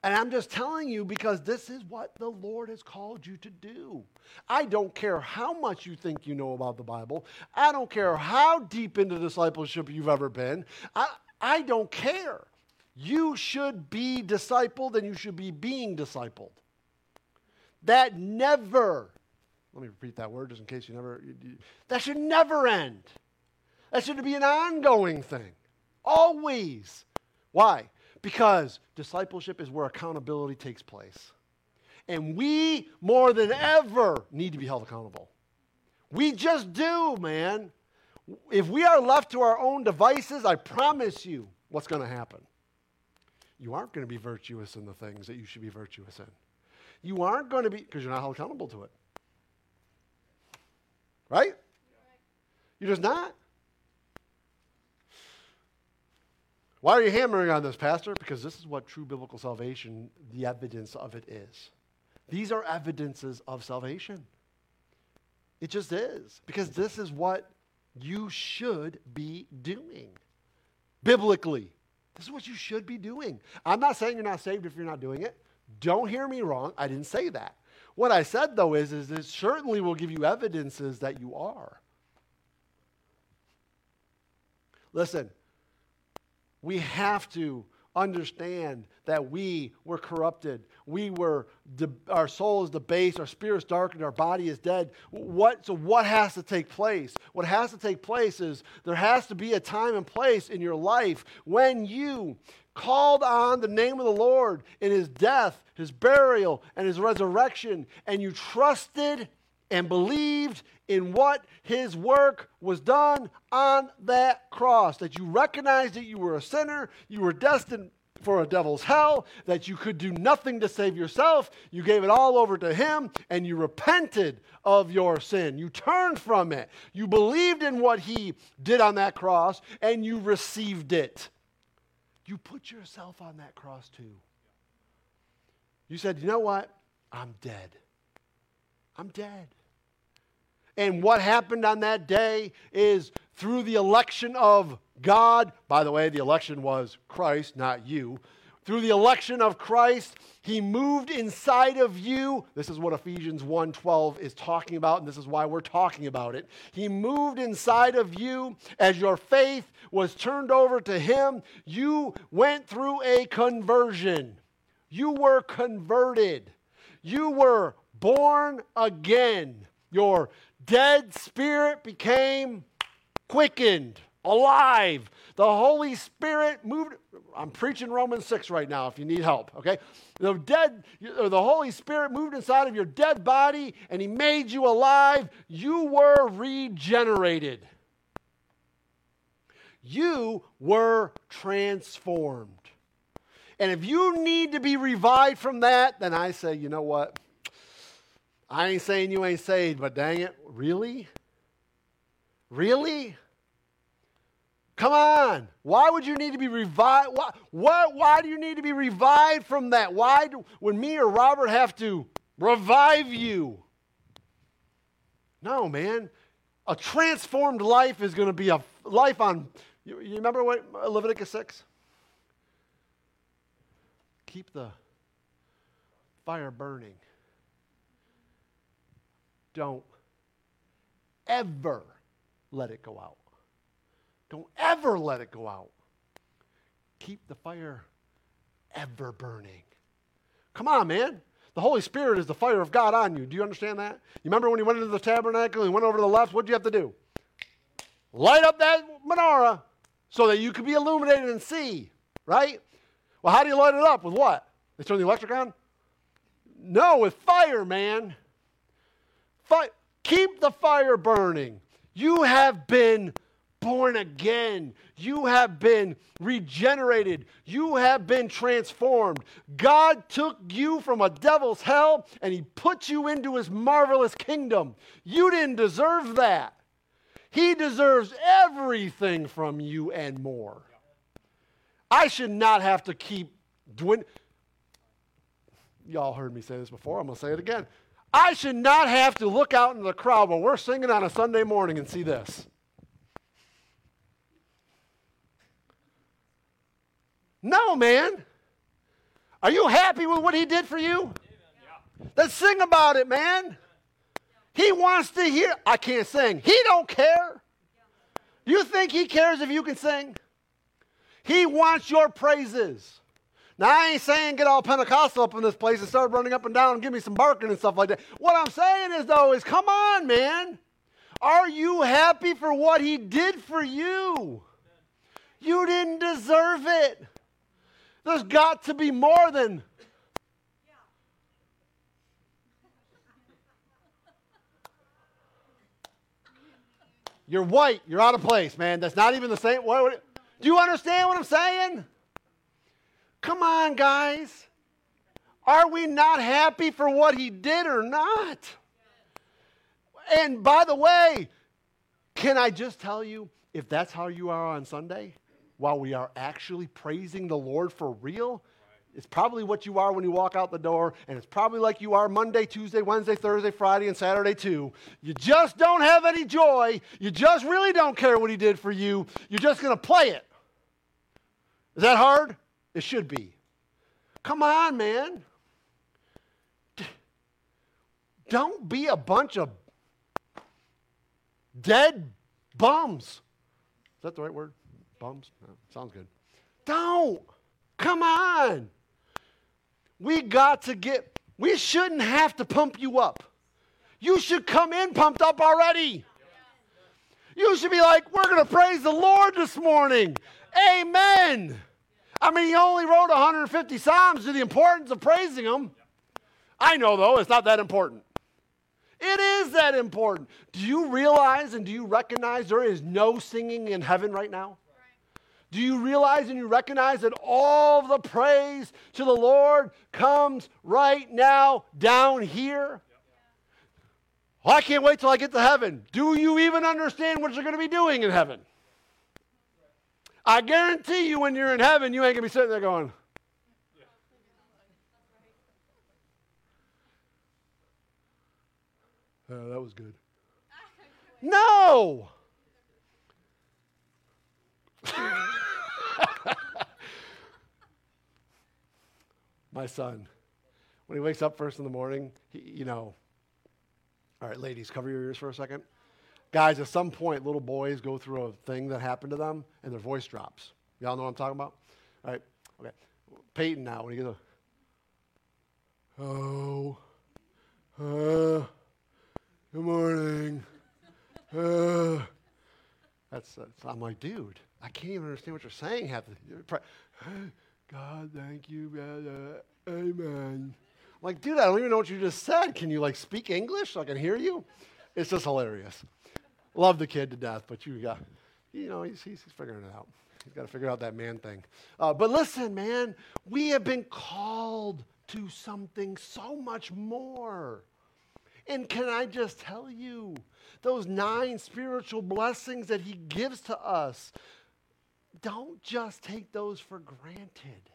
And I'm just telling you because this is what the Lord has called you to do. I don't care how much you think you know about the Bible. I don't care how deep into discipleship you've ever been. I, I don't care. You should be discipled and you should be being discipled that never, let me repeat that word just in case you never, that should never end. That should be an ongoing thing. Always. Why? Because discipleship is where accountability takes place. And we, more than ever, need to be held accountable. We just do, man. If we are left to our own devices, I promise you what's going to happen. You aren't going to be virtuous in the things that you should be virtuous in you aren't going to be, because you're not held accountable to it. Right? You're just not. Why are you hammering on this, Pastor? Because this is what true biblical salvation, the evidence of it is. These are evidences of salvation. It just is. Because this is what you should be doing. Biblically. This is what you should be doing. I'm not saying you're not saved if you're not doing it. Don't hear me wrong. I didn't say that. What I said, though, is, is it certainly will give you evidences that you are. Listen, we have to understand that we were corrupted. We were, de- our soul is debased, our spirit is darkened, our body is dead. What, so, what has to take place? What has to take place is there has to be a time and place in your life when you called on the name of the Lord in his death, his burial, and his resurrection, and you trusted and believed in what his work was done on that cross, that you recognized that you were a sinner, you were destined for a devil's hell, that you could do nothing to save yourself. You gave it all over to him and you repented of your sin. You turned from it. You believed in what he did on that cross and you received it. You put yourself on that cross too. You said, you know what? I'm dead. I'm dead. And what happened on that day is through the election of God, by the way, the election was Christ, not you. Through the election of Christ, he moved inside of you. This is what Ephesians 1:12 is talking about and this is why we're talking about it. He moved inside of you as your faith was turned over to him. You went through a conversion. You were converted. You were born again. Your dead spirit became quickened alive. The Holy Spirit moved. I'm preaching Romans 6 right now if you need help, okay? The dead, or the Holy Spirit moved inside of your dead body and he made you alive. You were regenerated. You were transformed. And if you need to be revived from that, then I say, you know what? I ain't saying you ain't saved, but dang it, really? Really? Come on. Why would you need to be revived? Why, why, why do you need to be revived from that? Why do, when me or Robert have to revive you? No, man. A transformed life is going to be a life on. You, you remember what Leviticus 6? Keep the fire burning. Don't ever let it go out. Don't ever let it go out. Keep the fire ever burning. Come on, man. The Holy Spirit is the fire of God on you. Do you understand that? You remember when he went into the tabernacle, he went over to the left, what did you have to do? Light up that menorah so that you could be illuminated and see, right? Well, how do you light it up? With what? They turn the electric on? No, with fire, man. Fi- keep the fire burning. You have been born again. You have been regenerated. You have been transformed. God took you from a devil's hell and he put you into his marvelous kingdom. You didn't deserve that. He deserves everything from you and more. I should not have to keep doing. Y'all heard me say this before. I'm going to say it again. I should not have to look out in the crowd when we're singing on a Sunday morning and see this. No, man. Are you happy with what he did for you? Let's sing about it, man. He wants to hear. I can't sing. He don't care. You think he cares if you can sing? He wants your praises. Now, I ain't saying get all Pentecostal up in this place and start running up and down and give me some barking and stuff like that. What I'm saying is, though, is come on, man. Are you happy for what he did for you? You didn't deserve it. There's got to be more than. You're white. You're out of place, man. That's not even the same. What, what, do you understand what I'm saying? Come on, guys. Are we not happy for what he did or not? And by the way, can I just tell you if that's how you are on Sunday? While we are actually praising the Lord for real, it's probably what you are when you walk out the door, and it's probably like you are Monday, Tuesday, Wednesday, Thursday, Friday, and Saturday too. You just don't have any joy. You just really don't care what He did for you. You're just going to play it. Is that hard? It should be. Come on, man. Don't be a bunch of dead bums. Is that the right word? Bums? No, sounds good. Don't. Come on. We got to get, we shouldn't have to pump you up. You should come in pumped up already. You should be like, we're going to praise the Lord this morning. Amen. I mean, he only wrote 150 Psalms to the importance of praising him. I know, though, it's not that important. It is that important. Do you realize and do you recognize there is no singing in heaven right now? Do you realize and you recognize that all the praise to the Lord comes right now down here? Well, I can't wait till I get to heaven. Do you even understand what you're going to be doing in heaven? I guarantee you, when you're in heaven, you ain't going to be sitting there going, Oh, that was good. No! My son, when he wakes up first in the morning, he, you know, all right, ladies, cover your ears for a second. Guys, at some point, little boys go through a thing that happened to them and their voice drops. Y'all know what I'm talking about? All right, okay. Peyton now, when he gets a, oh, uh, good morning. Uh, that's, that's, I'm like, dude, I can't even understand what you're saying. Half God, thank you, brother. Amen. I'm like, dude, I don't even know what you just said. Can you like speak English so I can hear you? It's just hilarious. Love the kid to death, but you got, you know, he's, he's, he's figuring it out. He's got to figure out that man thing. Uh, but listen, man, we have been called to something so much more. And can I just tell you, those nine spiritual blessings that he gives to us, don't just take those for granted.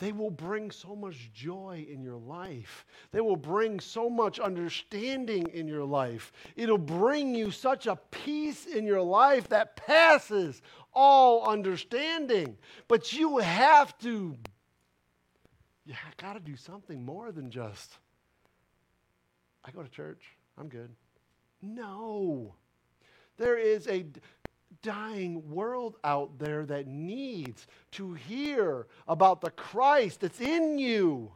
They will bring so much joy in your life. They will bring so much understanding in your life. It'll bring you such a peace in your life that passes all understanding. But you have to, you got to do something more than just, I go to church, I'm good. No. There is a dying world out there that needs to hear about the Christ that's in you.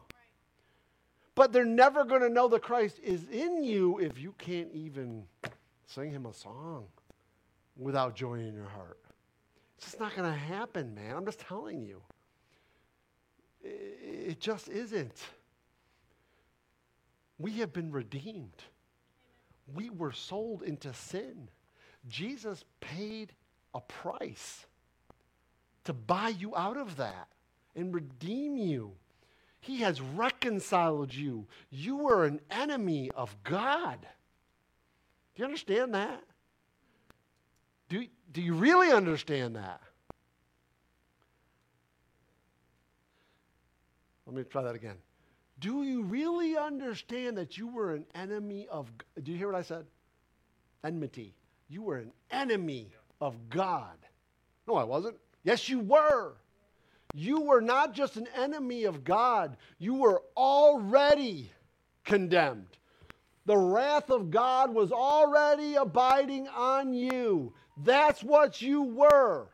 But they're never going to know the Christ is in you if you can't even sing him a song without joy in your heart. It's just not going to happen, man. I'm just telling you. It just isn't. We have been redeemed. We were sold into sin. Jesus paid a price to buy you out of that and redeem you. He has reconciled you. You were an enemy of God. Do you understand that? Do, do you really understand that? Let me try that again. Do you really understand that you were an enemy of Do you hear what I said? Enmity. You were an enemy of God. No, I wasn't. Yes, you were. You were not just an enemy of God, you were already condemned. The wrath of God was already abiding on you. That's what you were.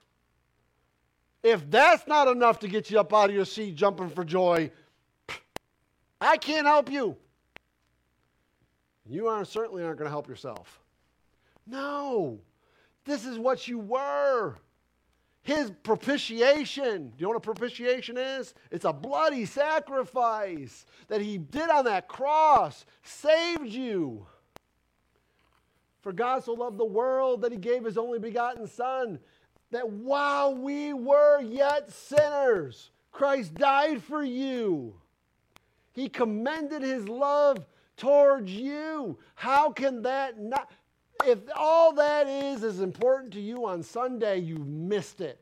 If that's not enough to get you up out of your seat jumping for joy, I can't help you. You aren't, certainly aren't going to help yourself. No. This is what you were. His propitiation. Do you know what a propitiation is? It's a bloody sacrifice that he did on that cross, saved you. For God so loved the world that he gave his only begotten Son, that while we were yet sinners, Christ died for you. He commended his love towards you. How can that not? if all that is is important to you on Sunday, you've missed it.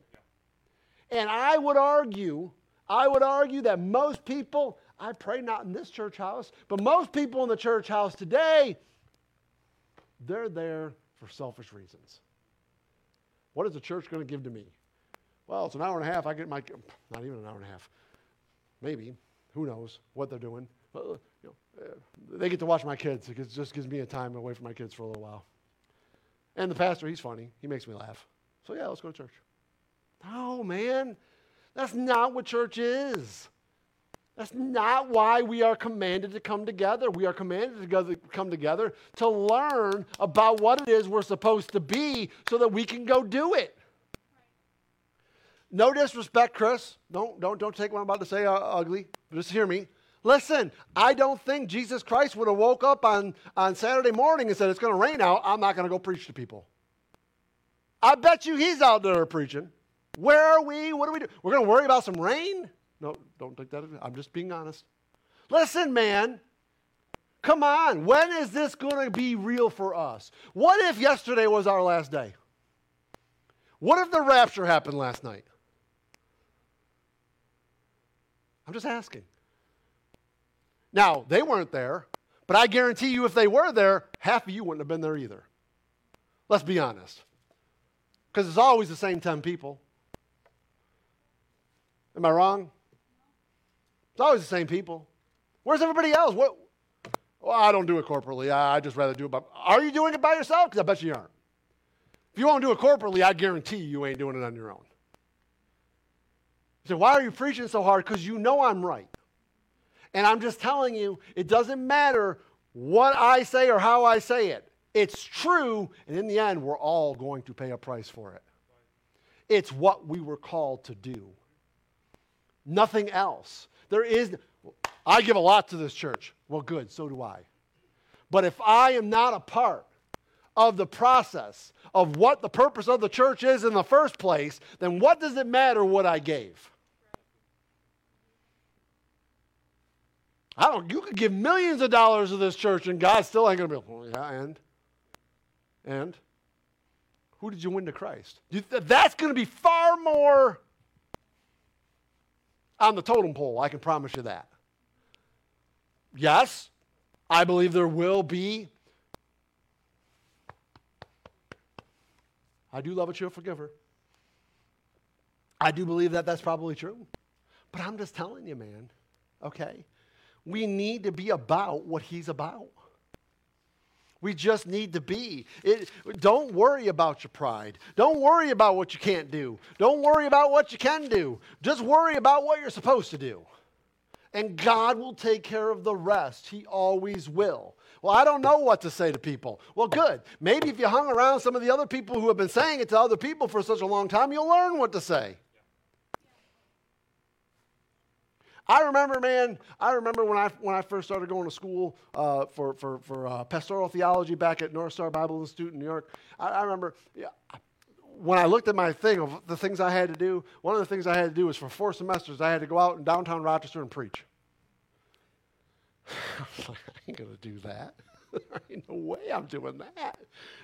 And I would argue, I would argue that most people, I pray not in this church house, but most people in the church house today, they're there for selfish reasons. What is the church going to give to me? Well, it's an hour and a half. I get my, not even an hour and a half. Maybe. Who knows what they're doing. But, you know, uh, they get to watch my kids. It just gives me a time away from my kids for a little while. And the pastor, he's funny. He makes me laugh. So, yeah, let's go to church. No, man. That's not what church is. That's not why we are commanded to come together. We are commanded to come together to learn about what it is we're supposed to be so that we can go do it. No disrespect, Chris. Don't, don't, don't take what I'm about to say uh, ugly. Just hear me. Listen, I don't think Jesus Christ would have woke up on, on Saturday morning and said, It's going to rain out. I'm not going to go preach to people. I bet you he's out there preaching. Where are we? What do we do? We're going to worry about some rain? No, don't take that. I'm just being honest. Listen, man. Come on. When is this going to be real for us? What if yesterday was our last day? What if the rapture happened last night? I'm just asking. Now, they weren't there, but I guarantee you if they were there, half of you wouldn't have been there either. Let's be honest. Because it's always the same 10 people. Am I wrong? It's always the same people. Where's everybody else? What? Well, I don't do it corporately. I, just rather do it by. Are you doing it by yourself? Because I bet you aren't. If you won't do it corporately, I guarantee you, you ain't doing it on your own. Why are you preaching so hard? Because you know I'm right. And I'm just telling you, it doesn't matter what I say or how I say it. It's true, and in the end, we're all going to pay a price for it. It's what we were called to do. Nothing else. There is, I give a lot to this church. Well, good, so do I. But if I am not a part of the process of what the purpose of the church is in the first place, then what does it matter what I gave? I don't, you could give millions of dollars to this church and God still ain't going to be, well, yeah, and? And? Who did you win to Christ? That's going to be far more on the totem pole, I can promise you that. Yes, I believe there will be. I do love a cheerful giver. I do believe that that's probably true. But I'm just telling you, man, okay? We need to be about what he's about. We just need to be. It, don't worry about your pride. Don't worry about what you can't do. Don't worry about what you can do. Just worry about what you're supposed to do. And God will take care of the rest. He always will. Well, I don't know what to say to people. Well, good. Maybe if you hung around some of the other people who have been saying it to other people for such a long time, you'll learn what to say. I remember, man, I remember when I, when I first started going to school uh, for, for, for uh, pastoral theology back at North Star Bible Institute in New York. I, I remember yeah, when I looked at my thing of the things I had to do, one of the things I had to do was for four semesters, I had to go out in downtown Rochester and preach. I was like, I ain't going to do that. There ain't no way I'm doing that.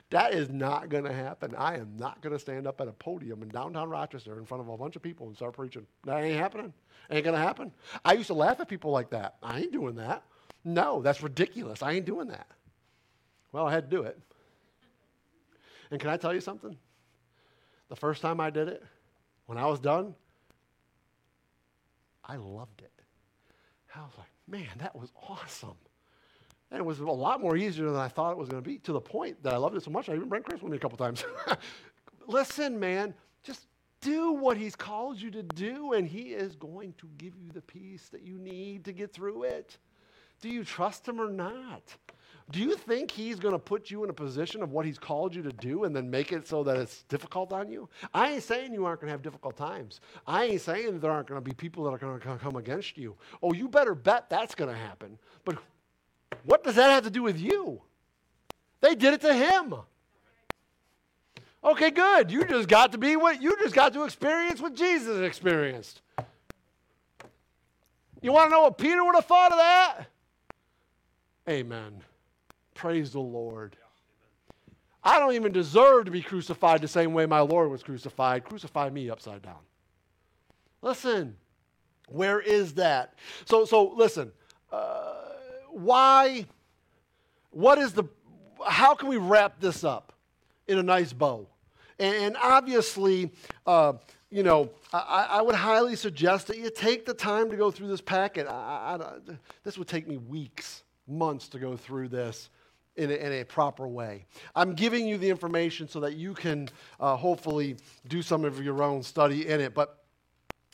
That is not going to happen. I am not going to stand up at a podium in downtown Rochester in front of a bunch of people and start preaching. That ain't happening. Ain't going to happen. I used to laugh at people like that. I ain't doing that. No, that's ridiculous. I ain't doing that. Well, I had to do it. And can I tell you something? The first time I did it, when I was done, I loved it. I was like, man, that was awesome. And it was a lot more easier than I thought it was going to be, to the point that I loved it so much I even brought Chris with me a couple times. Listen, man, just do what he's called you to do, and he is going to give you the peace that you need to get through it. Do you trust him or not? Do you think he's going to put you in a position of what he's called you to do and then make it so that it's difficult on you? I ain't saying you aren't going to have difficult times. I ain't saying there aren't going to be people that are going to come against you. Oh, you better bet that's going to happen. But what does that have to do with you? They did it to him. Okay, good. You just got to be what you just got to experience what Jesus experienced. You want to know what Peter would have thought of that? Amen. Praise the Lord. I don't even deserve to be crucified the same way my Lord was crucified. Crucify me upside down. Listen, where is that? So, so listen. Uh, why? What is the? How can we wrap this up in a nice bow? And, obviously, uh, you know, I, I, would highly suggest that you take the time to go through this packet. I, I, this would take me weeks, months to go through this in a, in a proper way. I'm giving you the information so that you can uh, hopefully do some of your own study in it. But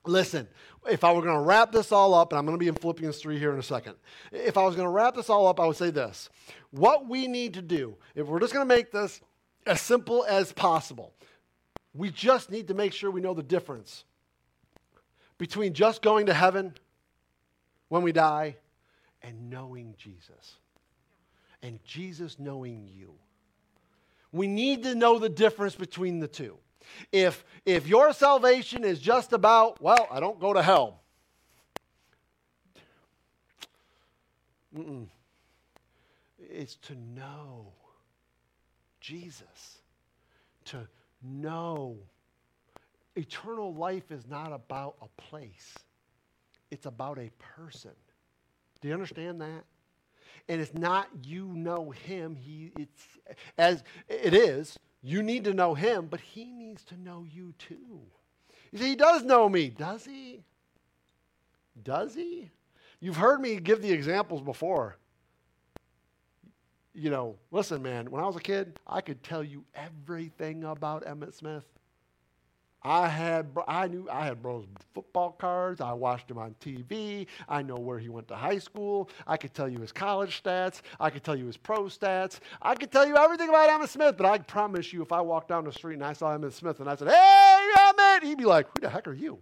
listen, if I were going to wrap this all up, and I'm going to be in Philippians 3 here in a second, if I was going to wrap this all up, I would say this. What we need to do, if we're just going to make this as simple as possible. We just need to make sure we know the difference between just going to heaven when we die and knowing Jesus. And Jesus knowing you. We need to know the difference between the two. If, if your salvation is just about, well, I don't go to hell. Mm-mm. It's to know Jesus, to know. Eternal life is not about a place, it's about a person. Do you understand that? And it's not you know him, he it's as it is, you need to know him, but he needs to know you too. You see, he does know me, does he? Does he? You've heard me give the examples before you know, listen, man, when I was a kid, I could tell you everything about Emmitt Smith. I had, I knew, I had bro's football cards. I watched him on TV. I know where he went to high school. I could tell you his college stats. I could tell you his pro stats. I could tell you everything about Emmitt Smith. But I promise you, if I walked down the street and I saw Emmitt Smith and I said, "Hey, Emmitt," he'd be like, "Who the heck are you?"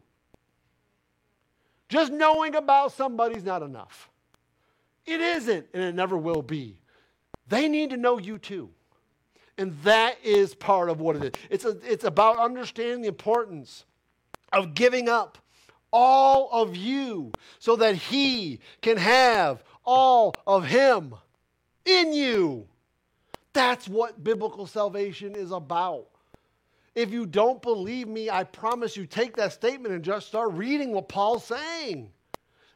Just knowing about somebody's not enough. It isn't, and it never will be. They need to know you too. And that is part of what it is. It's, a, it's about understanding the importance of giving up all of you so that He can have all of Him in you. That's what biblical salvation is about. If you don't believe me, I promise you, take that statement and just start reading what Paul's saying.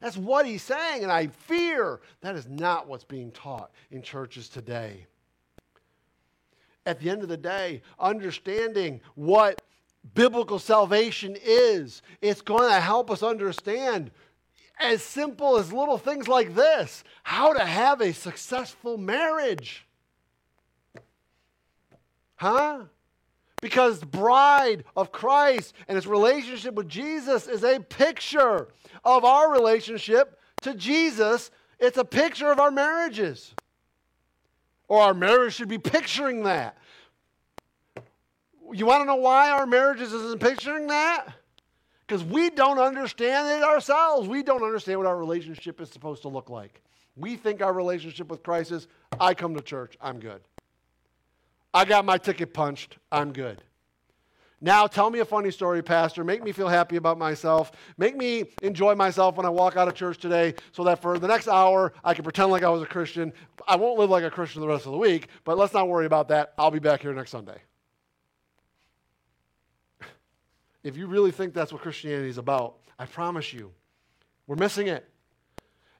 That's what he's saying, and I fear that is not what's being taught in churches today. At the end of the day, understanding what biblical salvation is, it's going to help us understand as simple as little things like this how to have a successful marriage. Huh? Because the bride of Christ and its relationship with Jesus is a picture of our relationship to Jesus. It's a picture of our marriages. Or our marriage should be picturing that. You want to know why our marriages isn't picturing that? Because we don't understand it ourselves. We don't understand what our relationship is supposed to look like. We think our relationship with Christ is I come to church, I'm good. I got my ticket punched, I'm good. Now tell me a funny story, Pastor. Make me feel happy about myself. Make me enjoy myself when I walk out of church today so that for the next hour I can pretend like I was a Christian. I won't live like a Christian the rest of the week, but let's not worry about that. I'll be back here next Sunday. if you really think that's what Christianity is about, I promise you, we're missing it.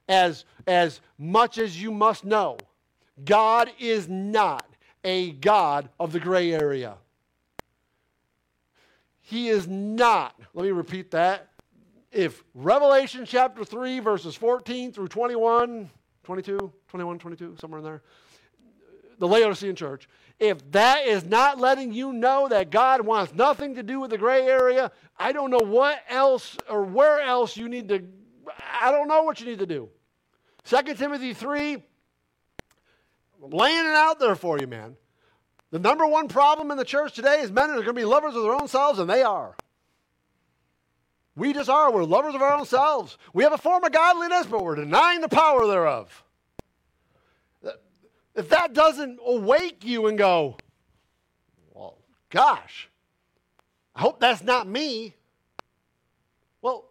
As, as much as you must know, God is not a God of the gray area. He is not, let me repeat that. If Revelation chapter 3, verses 14 through 21, 22, 21, 22, somewhere in there, the Laodicean church, if that is not letting you know that God wants nothing to do with the gray area, I don't know what else or where else you need to, I don't know what you need to do. 2 Timothy 3, laying it out there for you, man. The number one problem in the church today is men are going to be lovers of their own selves, and they are. We just are. We're lovers of our own selves. We have a form of godliness, but we're denying the power thereof. If that doesn't awake you and go, well, gosh, I hope that's not me. Well,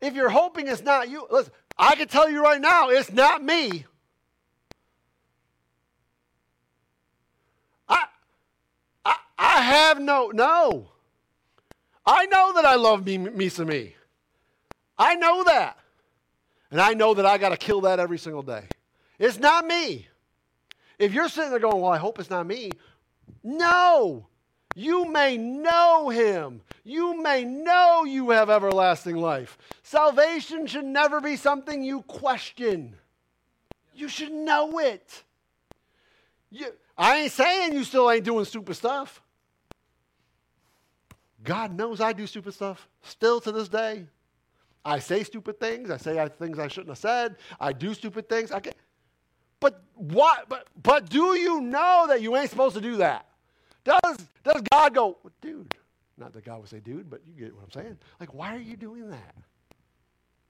if you're hoping it's not you, listen, I can tell you right now, it's not me. I, I, have no, no. I know that I love me, me some me. I know that. And I know that I got to kill that every single day. It's not me. If you're sitting there going, Well, I hope it's not me, no. You may know him. You may know you have everlasting life. Salvation should never be something you question. You should know it. You, I ain't saying you still ain't doing stupid stuff. God knows I do stupid stuff still to this day. I say stupid things. I say things I shouldn't have said. I do stupid things. I get, but what? But but do you know that you ain't supposed to do that? Does does God go, dude? Not that God would say, dude, but you get what I'm saying. Like, why are you doing that?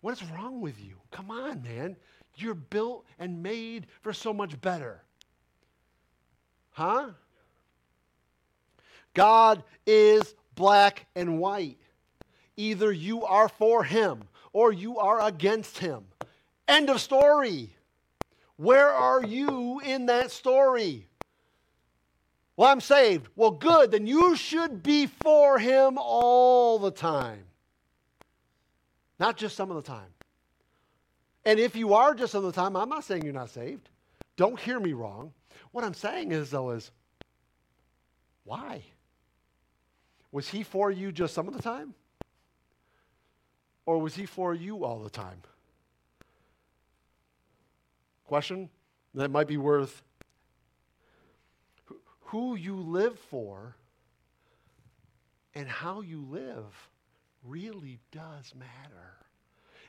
What is wrong with you? Come on, man. You're built and made for so much better. Huh? God is black and white. Either you are for him or you are against him. End of story. Where are you in that story? Well, I'm saved. Well, good. Then you should be for him all the time, not just some of the time. And if you are just some of the time, I'm not saying you're not saved. Don't hear me wrong. What I'm saying is, though, is why? Was he for you just some of the time? Or was he for you all the time? question that might be worth who you live for and how you live really does matter.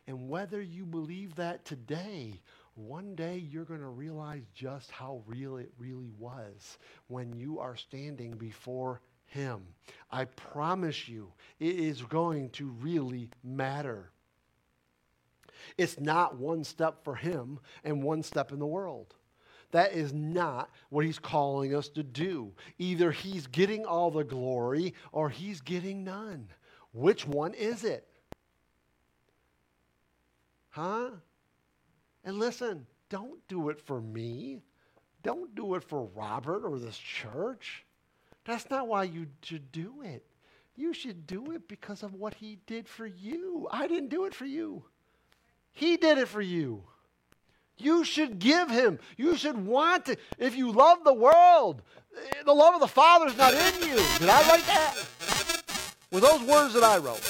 And whether you believe that today, one day you're going to realize just how real it really was when you are standing before Him. I promise you, it is going to really matter. It's not one step for him and one step in the world. That is not what he's calling us to do. Either he's getting all the glory or he's getting none. Which one is it? Huh? And listen, don't do it for me. Don't do it for Robert or this church. That's not why you should do it. You should do it because of what he did for you. I didn't do it for you. He did it for you. You should give him. You should want to. If you love the world, eh, the love of the Father is not in you. Did I write that? Were those words that I wrote?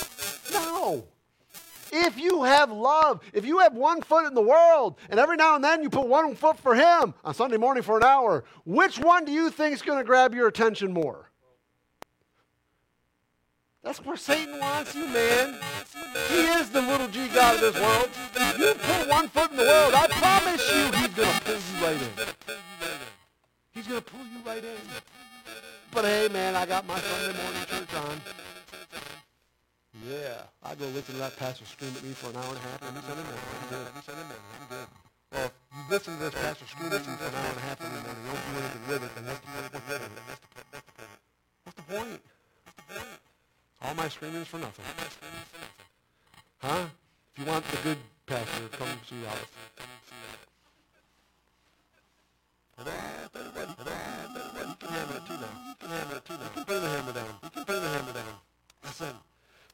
No. If you have love, if you have one foot in the world, and every now and then you put one foot for him on Sunday morning for an hour, which one do you think is going to grab your attention more? That's where Satan wants you, man. He is the little g God of this world. You put one foot in the world, I promise you he's going to pull you right in. He's going to pull you right in. But hey, man, I got my Sunday morning church on. Yeah, I go listen to that pastor scream at me for an hour and a half every Sunday morning. I'm good. Every Sunday morning. I'm good. Well, you listen to this pastor scream at you for an hour and a half every morning. You don't do anything with it, then what's the, what's the, what's the point? All my screaming is for nothing. Huh? If you want the good pastor, come see Alice. You can hammer it too now. Hammer it too now. You can bring the hammer down. You can bring the hammer down. Listen.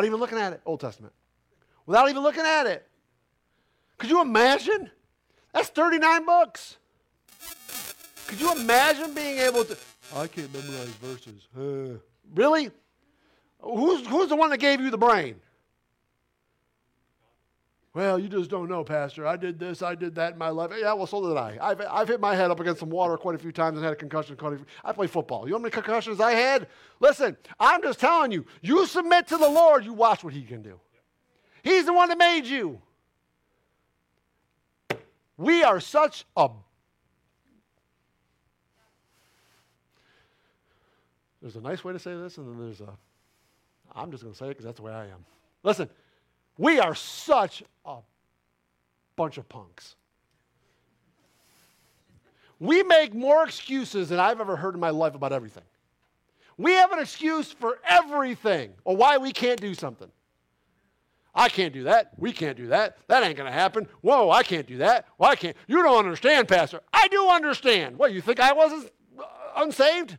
without even looking at it, Old Testament, without even looking at it. Could you imagine? That's 39 books. Could you imagine being able to? I can't memorize verses. Uh, really? Who's, who's the one that gave you the brain? Well, you just don't know, Pastor. I did this, I did that in my life. Yeah, well, so did I. I've, I've hit my head up against some water quite a few times and had a concussion. Quite a few. I play football. You know how many concussions I had? Listen, I'm just telling you, you submit to the Lord, you watch what He can do. He's the one that made you. We are such a There's a nice way to say this, and then there's a, I'm just going to say it because that's the way I am. Listen, we are such a bunch of punks. We make more excuses than I've ever heard in my life about everything. We have an excuse for everything or why we can't do something. I can't do that. We can't do that. That ain't going to happen. Whoa, I can't do that. Well, can't. You don't understand, Pastor. I do understand. What, you think I wasn't uh, unsaved?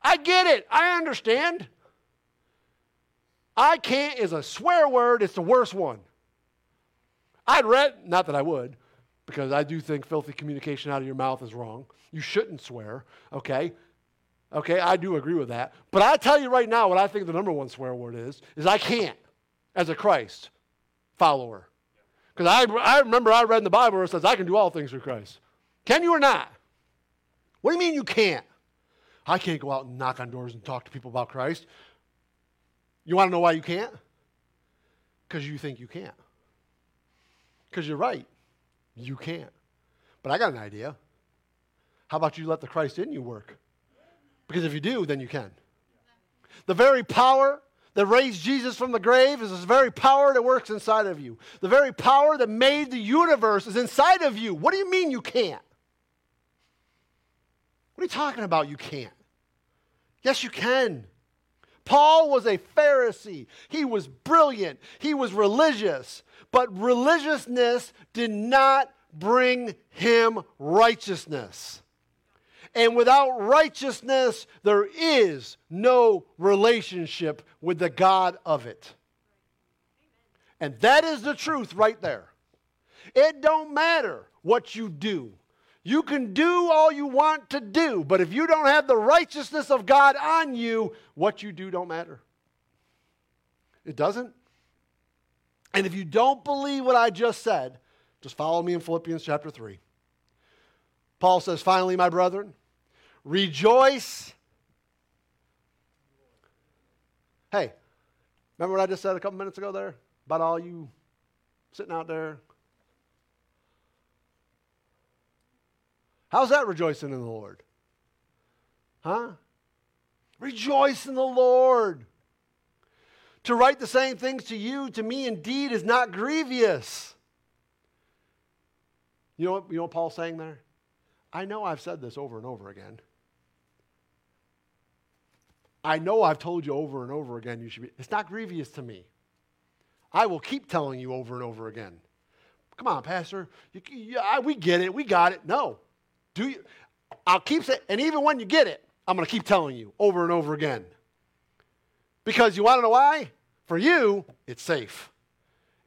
I get it. I understand. I can't is a swear word. It's the worst one. I'd read, not that I would, because I do think filthy communication out of your mouth is wrong. You shouldn't swear, okay? Okay, I do agree with that. But I tell you right now what I think the number one swear word is, is I can't as a Christ follower. Because I, I remember I read in the Bible where it says I can do all things through Christ. Can you or not? What do you mean you can't? I can't go out and knock on doors and talk to people about Christ. You want to know why you can't? Because you think you can't. Because you're right. You can't. But I got an idea. How about you let the Christ in you work? Because if you do, then you can. The very power that raised Jesus from the grave is the very power that works inside of you. The very power that made the universe is inside of you. What do you mean you can't? What are you talking about? You can't. Yes, you can. Paul was a Pharisee. He was brilliant. He was religious. But religiousness did not bring him righteousness. And without righteousness, there is no relationship with the God of it. And that is the truth right there. It don't matter what you do. You can do all you want to do, but if you don't have the righteousness of God on you, what you do don't matter. It doesn't. And if you don't believe what I just said, just follow me in Philippians chapter 3. Paul says, finally, my brethren, rejoice. Hey, remember what I just said a couple minutes ago there about all you sitting out there? How's that rejoicing in the Lord? Huh? Rejoice in the Lord. To write the same things to you, to me indeed, is not grievous. You know what, you know what Paul's saying there? I know I've said this over and over again. I know I've told you over and over again you should be. It's not grievous to me. I will keep telling you over and over again. Come on, Pastor. You, you, we get it. We got it. No. Do you? I'll keep saying, and even when you get it, I'm going to keep telling you over and over again. Because you want to know why? For you, it's safe.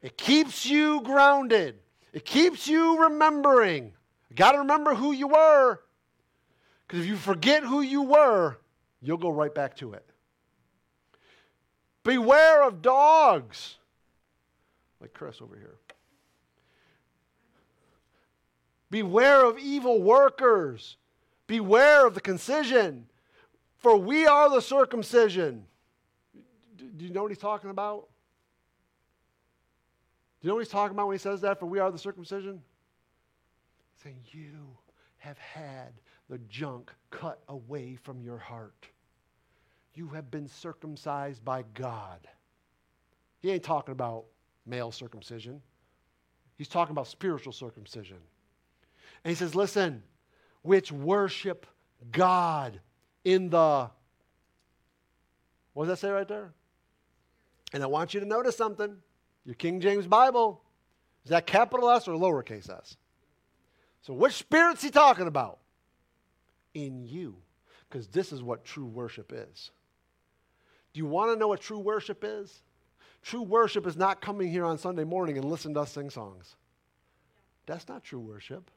It keeps you grounded. It keeps you remembering. You got to remember who you were. Because if you forget who you were, you'll go right back to it. Beware of dogs. Like Chris over here. Beware of evil workers. Beware of the concision. For we are the circumcision do you know what he's talking about? Do you know what he's talking about when he says that? For we are the circumcision? He's saying, You have had the junk cut away from your heart. You have been circumcised by God. He ain't talking about male circumcision, he's talking about spiritual circumcision. And he says, Listen, which worship God in the. What does that say right there? And I want you to notice something. Your King James Bible, is that capital S or lowercase s? So, which spirit's he talking about? In you. Because this is what true worship is. Do you want to know what true worship is? True worship is not coming here on Sunday morning and listen to us sing songs. That's not true worship.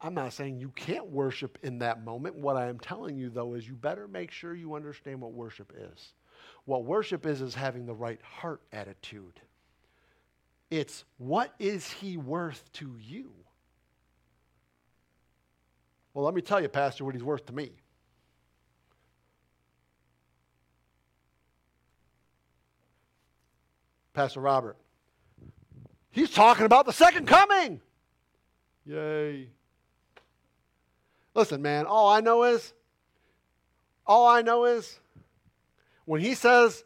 I'm not saying you can't worship in that moment. What I am telling you, though, is you better make sure you understand what worship is. What worship is, is having the right heart attitude. It's what is he worth to you? Well, let me tell you, Pastor, what he's worth to me. Pastor Robert. He's talking about the second coming. Yay. Listen, man, all I know is, all I know is, when he says,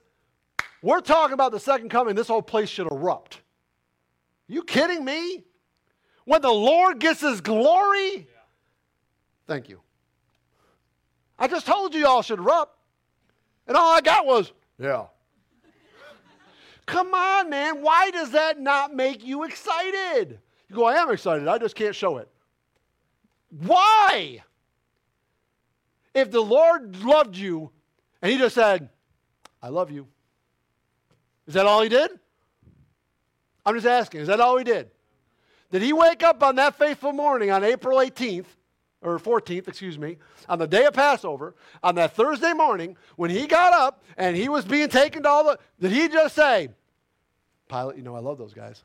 we're talking about the second coming, this whole place should erupt. You kidding me? When the Lord gets his glory? Yeah. Thank you. I just told you y'all should erupt. And all I got was, yeah. Come on, man. Why does that not make you excited? You go, I am excited. I just can't show it. Why? If the Lord loved you and he just said, I love you. Is that all he did? I'm just asking, is that all he did? Did he wake up on that faithful morning on April 18th, or 14th, excuse me, on the day of Passover, on that Thursday morning, when he got up and he was being taken to all the, did he just say, Pilate, you know, I love those guys?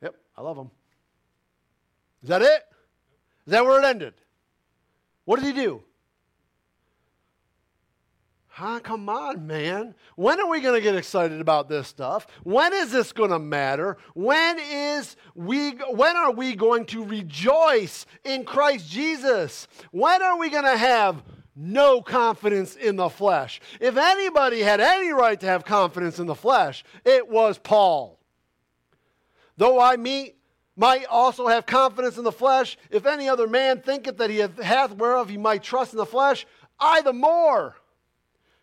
Yep, I love them. Is that it? Is that where it ended? What did he do? Huh? Come on, man. When are we going to get excited about this stuff? When is this going to matter? When is we when are we going to rejoice in Christ Jesus? When are we going to have no confidence in the flesh? If anybody had any right to have confidence in the flesh, it was Paul. Though I meet might also have confidence in the flesh, if any other man thinketh that he hath whereof he might trust in the flesh, I the more.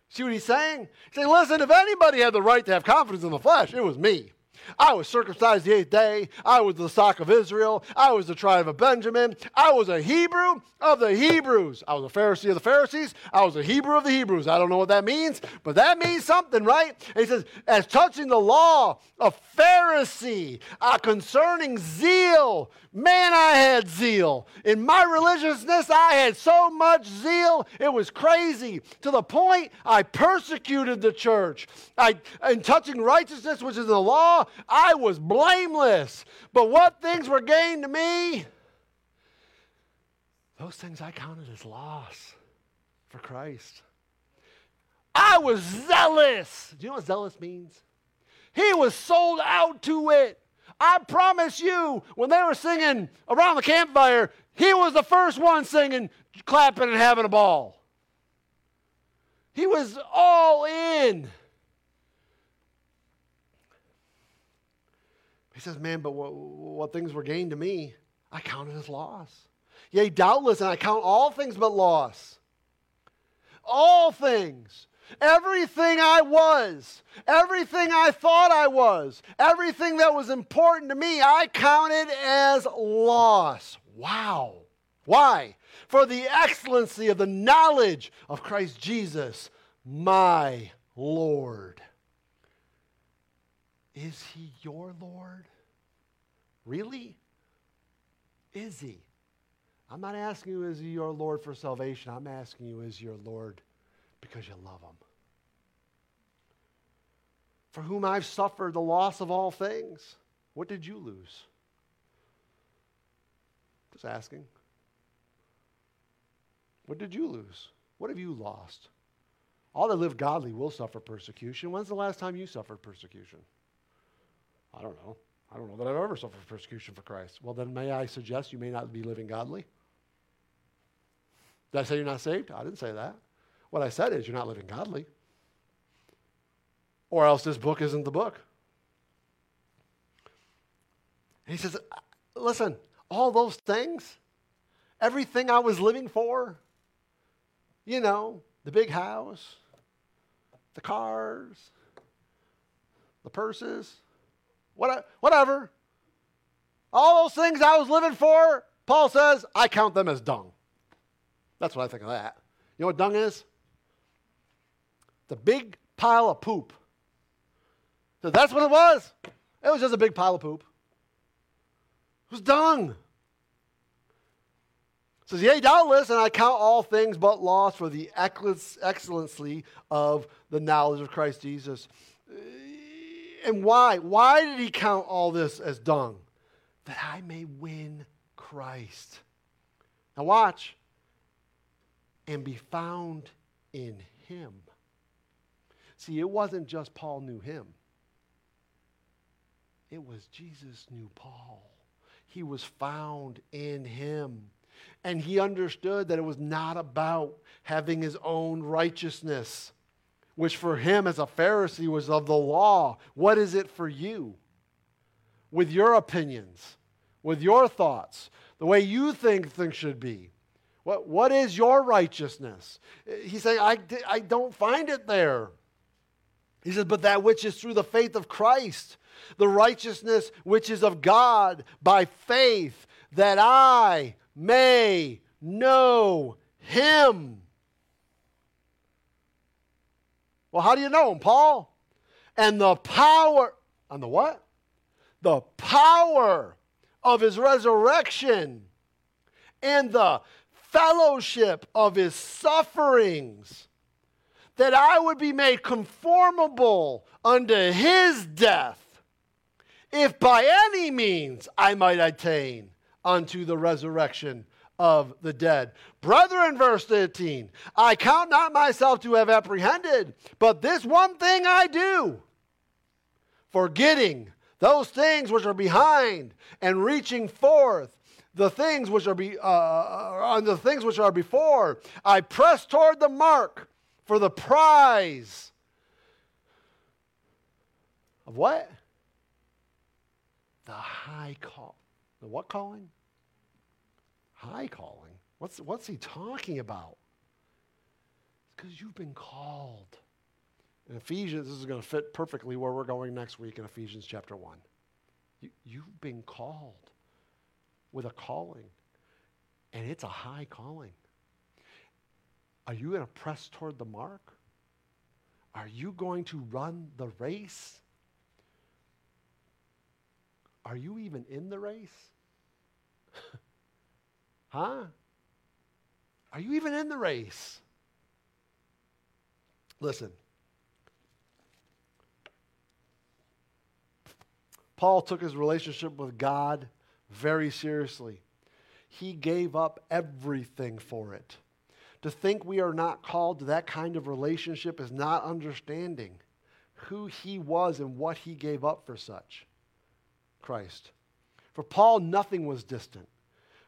See what he's saying? He's saying, listen, if anybody had the right to have confidence in the flesh, it was me. I was circumcised the eighth day. I was the stock of Israel. I was the tribe of Benjamin. I was a Hebrew of the Hebrews. I was a Pharisee of the Pharisees. I was a Hebrew of the Hebrews. I don't know what that means, but that means something, right? And he says, as touching the law, a Pharisee, uh, concerning zeal. Man, I had zeal. In my religiousness, I had so much zeal, it was crazy. To the point I persecuted the church. I, in touching righteousness, which is the law, I was blameless. But what things were gained to me? Those things I counted as loss for Christ. I was zealous. Do you know what zealous means? He was sold out to it. I promise you, when they were singing around the campfire, he was the first one singing, clapping, and having a ball. He was all in. He says, Man, but what, what things were gained to me, I counted as loss. Yea, doubtless, and I count all things but loss. All things. Everything I was, everything I thought I was, everything that was important to me, I counted as loss. Wow. Why? For the excellency of the knowledge of Christ Jesus, my Lord. Is he your Lord? Really? Is he? I'm not asking you, is he your Lord for salvation? I'm asking you, is your Lord because you love him? For whom I've suffered the loss of all things. What did you lose? Just asking. What did you lose? What have you lost? All that live godly will suffer persecution. When's the last time you suffered persecution? I don't know. I don't know that I've ever suffered persecution for Christ. Well, then may I suggest you may not be living godly? Did I say you're not saved? I didn't say that. What I said is you're not living godly. Or else this book isn't the book. And he says, Listen, all those things, everything I was living for, you know, the big house, the cars, the purses, whatever. All those things I was living for, Paul says, I count them as dung. That's what I think of that. You know what dung is? It's a big pile of poop. So that's what it was. It was just a big pile of poop. It was dung says, Yea, doubtless, and I count all things but loss for the excellency of the knowledge of Christ Jesus. And why? Why did he count all this as dung? That I may win Christ. Now, watch. And be found in him. See, it wasn't just Paul knew him, it was Jesus knew Paul. He was found in him. And he understood that it was not about having his own righteousness, which for him as a Pharisee was of the law. What is it for you? With your opinions, with your thoughts, the way you think things should be. What, what is your righteousness? He's saying, I, I don't find it there. He says, but that which is through the faith of Christ, the righteousness which is of God by faith, that I may know him. Well, how do you know him, Paul? And the power, and the what? The power of his resurrection and the fellowship of his sufferings, that I would be made conformable unto his death, if by any means I might attain unto the resurrection of the dead. Brethren, verse 13, I count not myself to have apprehended, but this one thing I do, forgetting those things which are behind and reaching forth the things which are be, uh, on the things which are before, I press toward the mark for the prize of what? The high call. The what calling? High calling. What's, what's he talking about? Because you've been called. In Ephesians, this is going to fit perfectly where we're going next week in Ephesians chapter 1. You, you've been called with a calling, and it's a high calling. Are you going to press toward the mark? Are you going to run the race? Are you even in the race? huh? Are you even in the race? Listen. Paul took his relationship with God very seriously. He gave up everything for it. To think we are not called to that kind of relationship is not understanding who he was and what he gave up for such. Christ. For Paul, nothing was distant.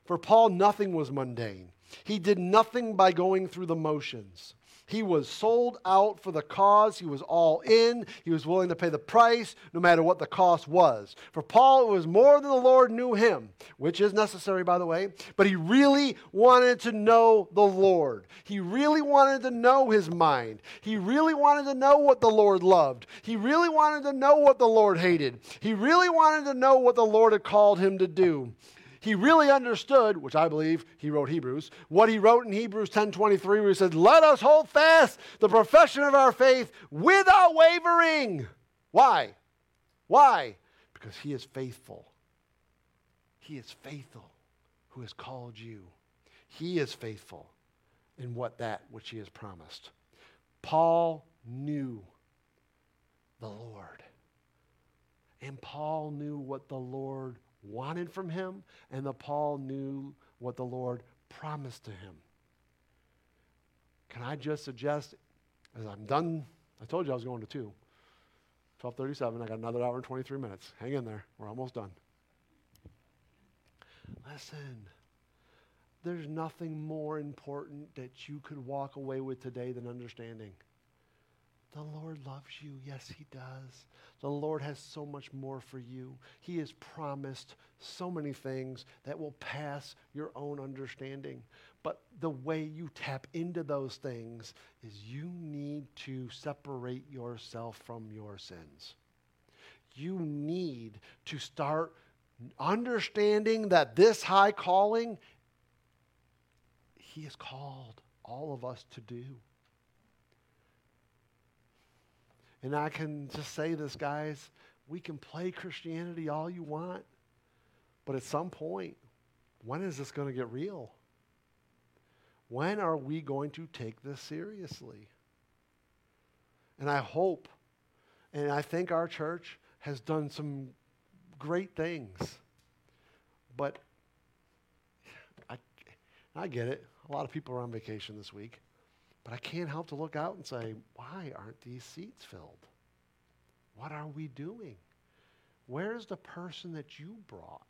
For Paul, nothing was mundane. He did nothing by going through the motions. He was sold out for the cause. He was all in. He was willing to pay the price, no matter what the cost was. For Paul, it was more than the Lord knew him, which is necessary, by the way, but he really wanted to know the Lord. He really wanted to know his mind. He really wanted to know what the Lord loved. He really wanted to know what the Lord hated. He really wanted to know what the Lord had called him to do he really understood, which I believe he wrote Hebrews, what he wrote in Hebrews 10:23 where he said, "Let us hold fast the profession of our faith without wavering." Why? Why? Because he is faithful. He is faithful who has called you. He is faithful in what that which he has promised. Paul knew the Lord. And Paul knew what the Lord wanted from him, and that Paul knew what the Lord promised to him. Can I just suggest, as I'm done, I told you I was going to two. 1237, I got another hour and 23 minutes. Hang in there. We're almost done. Listen, there's nothing more important that you could walk away with today than understanding. The Lord loves you. Yes, He does. The Lord has so much more for you. He has promised so many things that will pass your own understanding. But the way you tap into those things is you need to separate yourself from your sins. You need to start understanding that this high calling, He has called all of us to do. And I can just say this, guys we can play Christianity all you want, but at some point, when is this going to get real? When are we going to take this seriously? And I hope, and I think our church has done some great things, but I, I get it. A lot of people are on vacation this week. But I can't help to look out and say, why aren't these seats filled? What are we doing? Where's the person that you brought?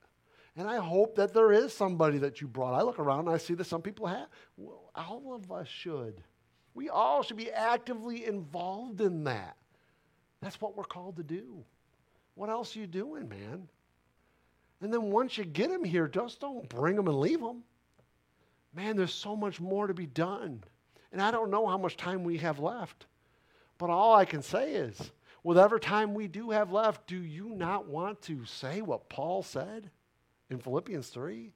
And I hope that there is somebody that you brought. I look around and I see that some people have. Well, all of us should. We all should be actively involved in that. That's what we're called to do. What else are you doing, man? And then once you get them here, just don't bring them and leave them. Man, there's so much more to be done. And I don't know how much time we have left. But all I can say is, whatever time we do have left, do you not want to say what Paul said in Philippians 3?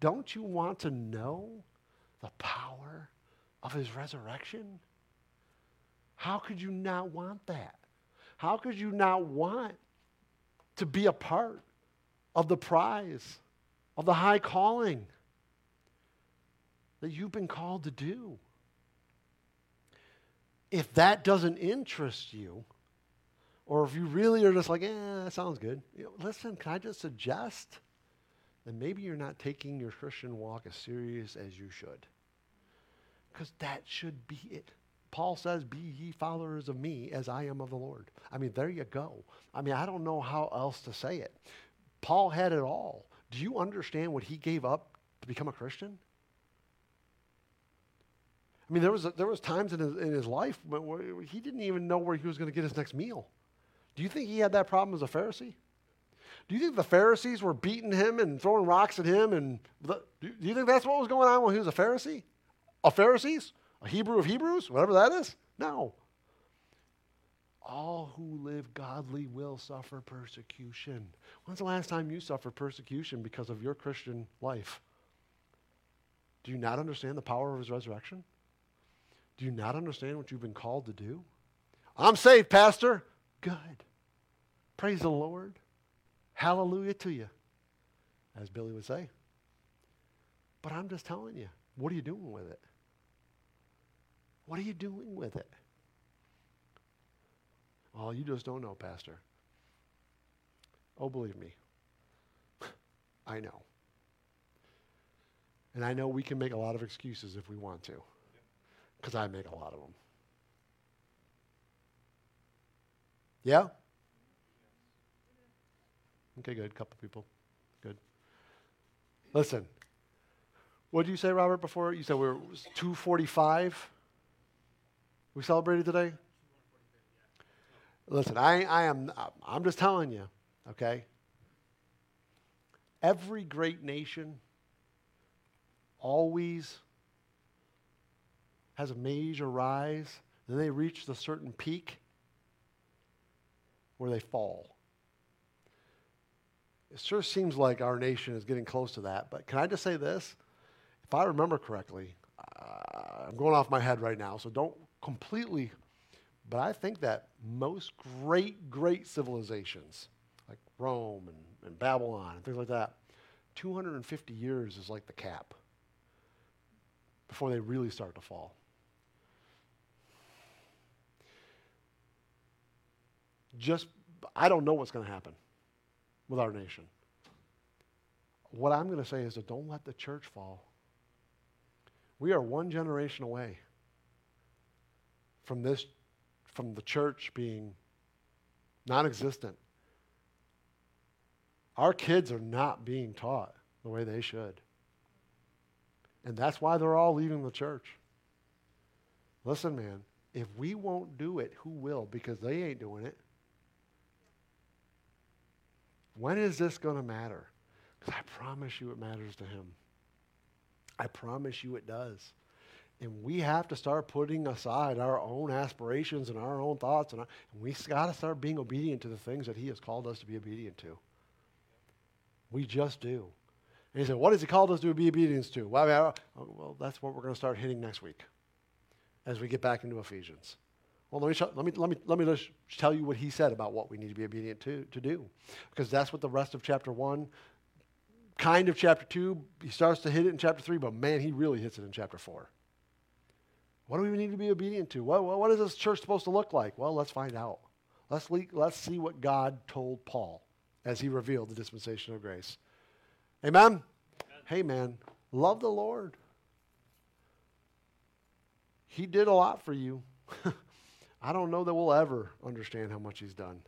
Don't you want to know the power of his resurrection? How could you not want that? How could you not want to be a part of the prize, of the high calling that you've been called to do? If that doesn't interest you, or if you really are just like, eh, that sounds good, you know, listen, can I just suggest that maybe you're not taking your Christian walk as serious as you should? Because that should be it. Paul says, Be ye followers of me as I am of the Lord. I mean, there you go. I mean, I don't know how else to say it. Paul had it all. Do you understand what he gave up to become a Christian? I mean, there was, there was times in his, in his life where he didn't even know where he was going to get his next meal. Do you think he had that problem as a Pharisee? Do you think the Pharisees were beating him and throwing rocks at him? And the, do you think that's what was going on when he was a Pharisee? A Pharisees? A Hebrew of Hebrews? Whatever that is? No. all who live godly will suffer persecution. When's the last time you suffered persecution because of your Christian life? Do you not understand the power of his resurrection? Do you not understand what you've been called to do? I'm saved, Pastor. Good. Praise the Lord. Hallelujah to you, as Billy would say. But I'm just telling you, what are you doing with it? What are you doing with it? Oh, you just don't know, Pastor. Oh, believe me. I know. And I know we can make a lot of excuses if we want to, because I make a lot of them. Yeah? Okay, good. Couple people. Good. Listen. What did you say, Robert, before? You said we were 245? We celebrated today? Listen, I, I am, I'm just telling you, okay? Every great nation always has a major rise, then they reach a certain peak where they fall. It sure seems like our nation is getting close to that. But can I just say this? If I remember correctly, uh, I'm going off my head right now, so don't completely. But I think that most great, great civilizations, like Rome and, and Babylon and things like that, 250 years is like the cap before they really start to fall. Just, I don't know what's going to happen with our nation. What I'm going to say is that don't let the church fall. We are one generation away from this, from the church being non existent. Our kids are not being taught the way they should. And that's why they're all leaving the church. Listen, man, if we won't do it, who will? Because they ain't doing it. When is this going to matter? Because I promise you it matters to him. I promise you it does. And we have to start putting aside our own aspirations and our own thoughts. And, our, and we got to start being obedient to the things that he has called us to be obedient to. We just do. And he said, What has he called us to be obedient to? Well, I mean, oh, well that's what we're going to start hitting next week as we get back into Ephesians. Well, let me, let me, let me, let me just tell you what he said about what we need to be obedient to, to do. Because that's what the rest of chapter 1, kind of chapter 2, he starts to hit it in chapter 3, but man, he really hits it in chapter 4. What do we need to be obedient to? What, what is this church supposed to look like? Well, let's find out. Let's, le- let's see what God told Paul as he revealed the dispensation of grace. Amen? Amen? Hey, man, love the Lord. He did a lot for you. I don't know that we'll ever understand how much He's done,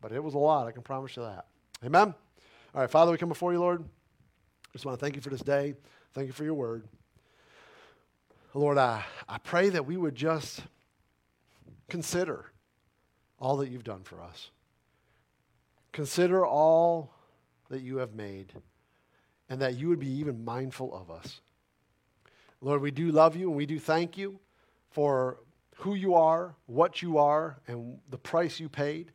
but it was a lot. I can promise you that. Amen? All right, Father, we come before you, Lord. Just want to thank you for this day. Thank you for your word. Lord, I, I pray that we would just consider all that you've done for us. Consider all that you have made, and that you would be even mindful of us. Lord, we do love you and we do thank you for who you are, what you are, and the price you paid.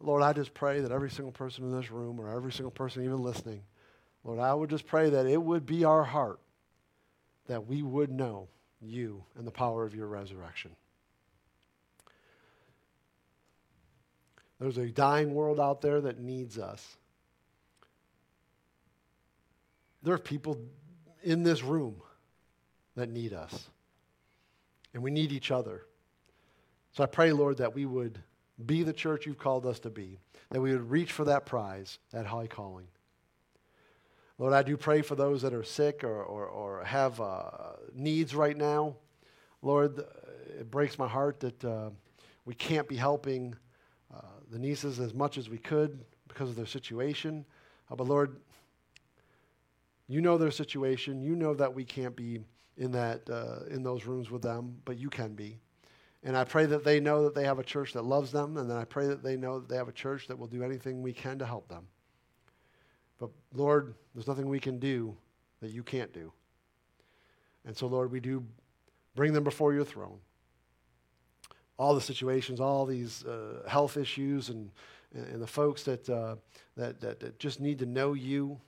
Lord, I just pray that every single person in this room or every single person even listening, Lord, I would just pray that it would be our heart that we would know you and the power of your resurrection. There's a dying world out there that needs us. There are people in this room that need us and we need each other. So I pray, Lord, that we would be the church you've called us to be, that we would reach for that prize, that high calling. Lord, I do pray for those that are sick or, or, or have uh, needs right now. Lord, it breaks my heart that uh, we can't be helping uh, the nieces as much as we could because of their situation. Uh, but Lord, you know their situation. You know that we can't be in, that, uh, in those rooms with them, but you can be. And I pray that they know that they have a church that loves them, and then I pray that they know that they have a church that will do anything we can to help them. But Lord, there's nothing we can do that you can't do. And so, Lord, we do bring them before your throne. all the situations, all these uh, health issues, and, and the folks that, uh, that, that, that, just need to know you,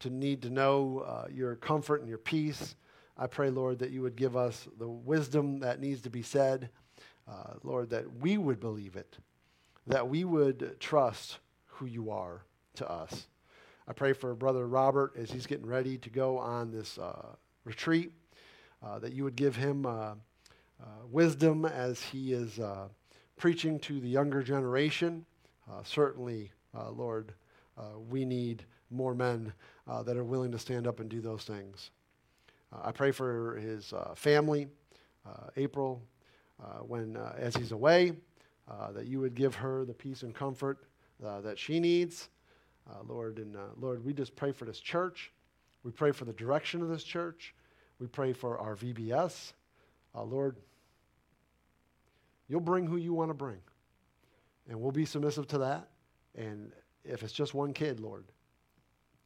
to need to know uh, your comfort and your peace. I pray, Lord, that you would give us the wisdom that needs to be said. Uh, Lord, that we would believe it, that we would trust who you are to us. I pray for Brother Robert as he's getting ready to go on this uh, retreat, uh, that you would give him uh, uh, wisdom as he is uh, preaching to the younger generation. certainly, Lord, we need more men that are willing to stand up and do those things. I pray for his family, April, when as he's away, that you would give her the peace and comfort that she needs. Uh, Lord. And uh, Lord, we just pray for this church. We pray for the direction of this church. We pray for our VBS. Uh, Lord, you'll bring who you want to bring. And we'll be submissive to that. And if it's just one kid, Lord,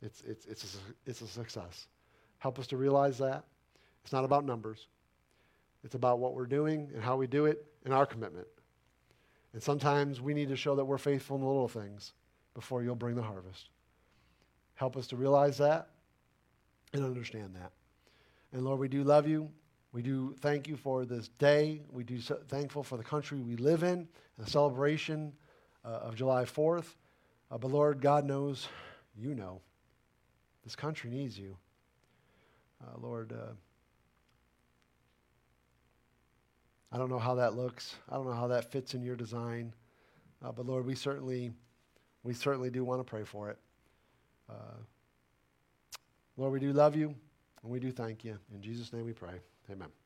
it's, it's, it's, a, it's a success. Help us to realize that. It's not about numbers, it's about what we're doing and how we do it and our commitment. And sometimes we need to show that we're faithful in the little things before you'll bring the harvest. Help us to realize that and understand that. And Lord, we do love you. We do thank you for this day. We do so thankful for the country we live in the celebration uh, of July 4th. Uh, but Lord, God knows, you know, this country needs you. Uh, Lord, uh, I don't know how that looks. I don't know how that fits in your design. Uh, but Lord, we certainly we certainly do want to pray for it. Uh, Lord, we do love you and we do thank you. In Jesus' name we pray. Amen.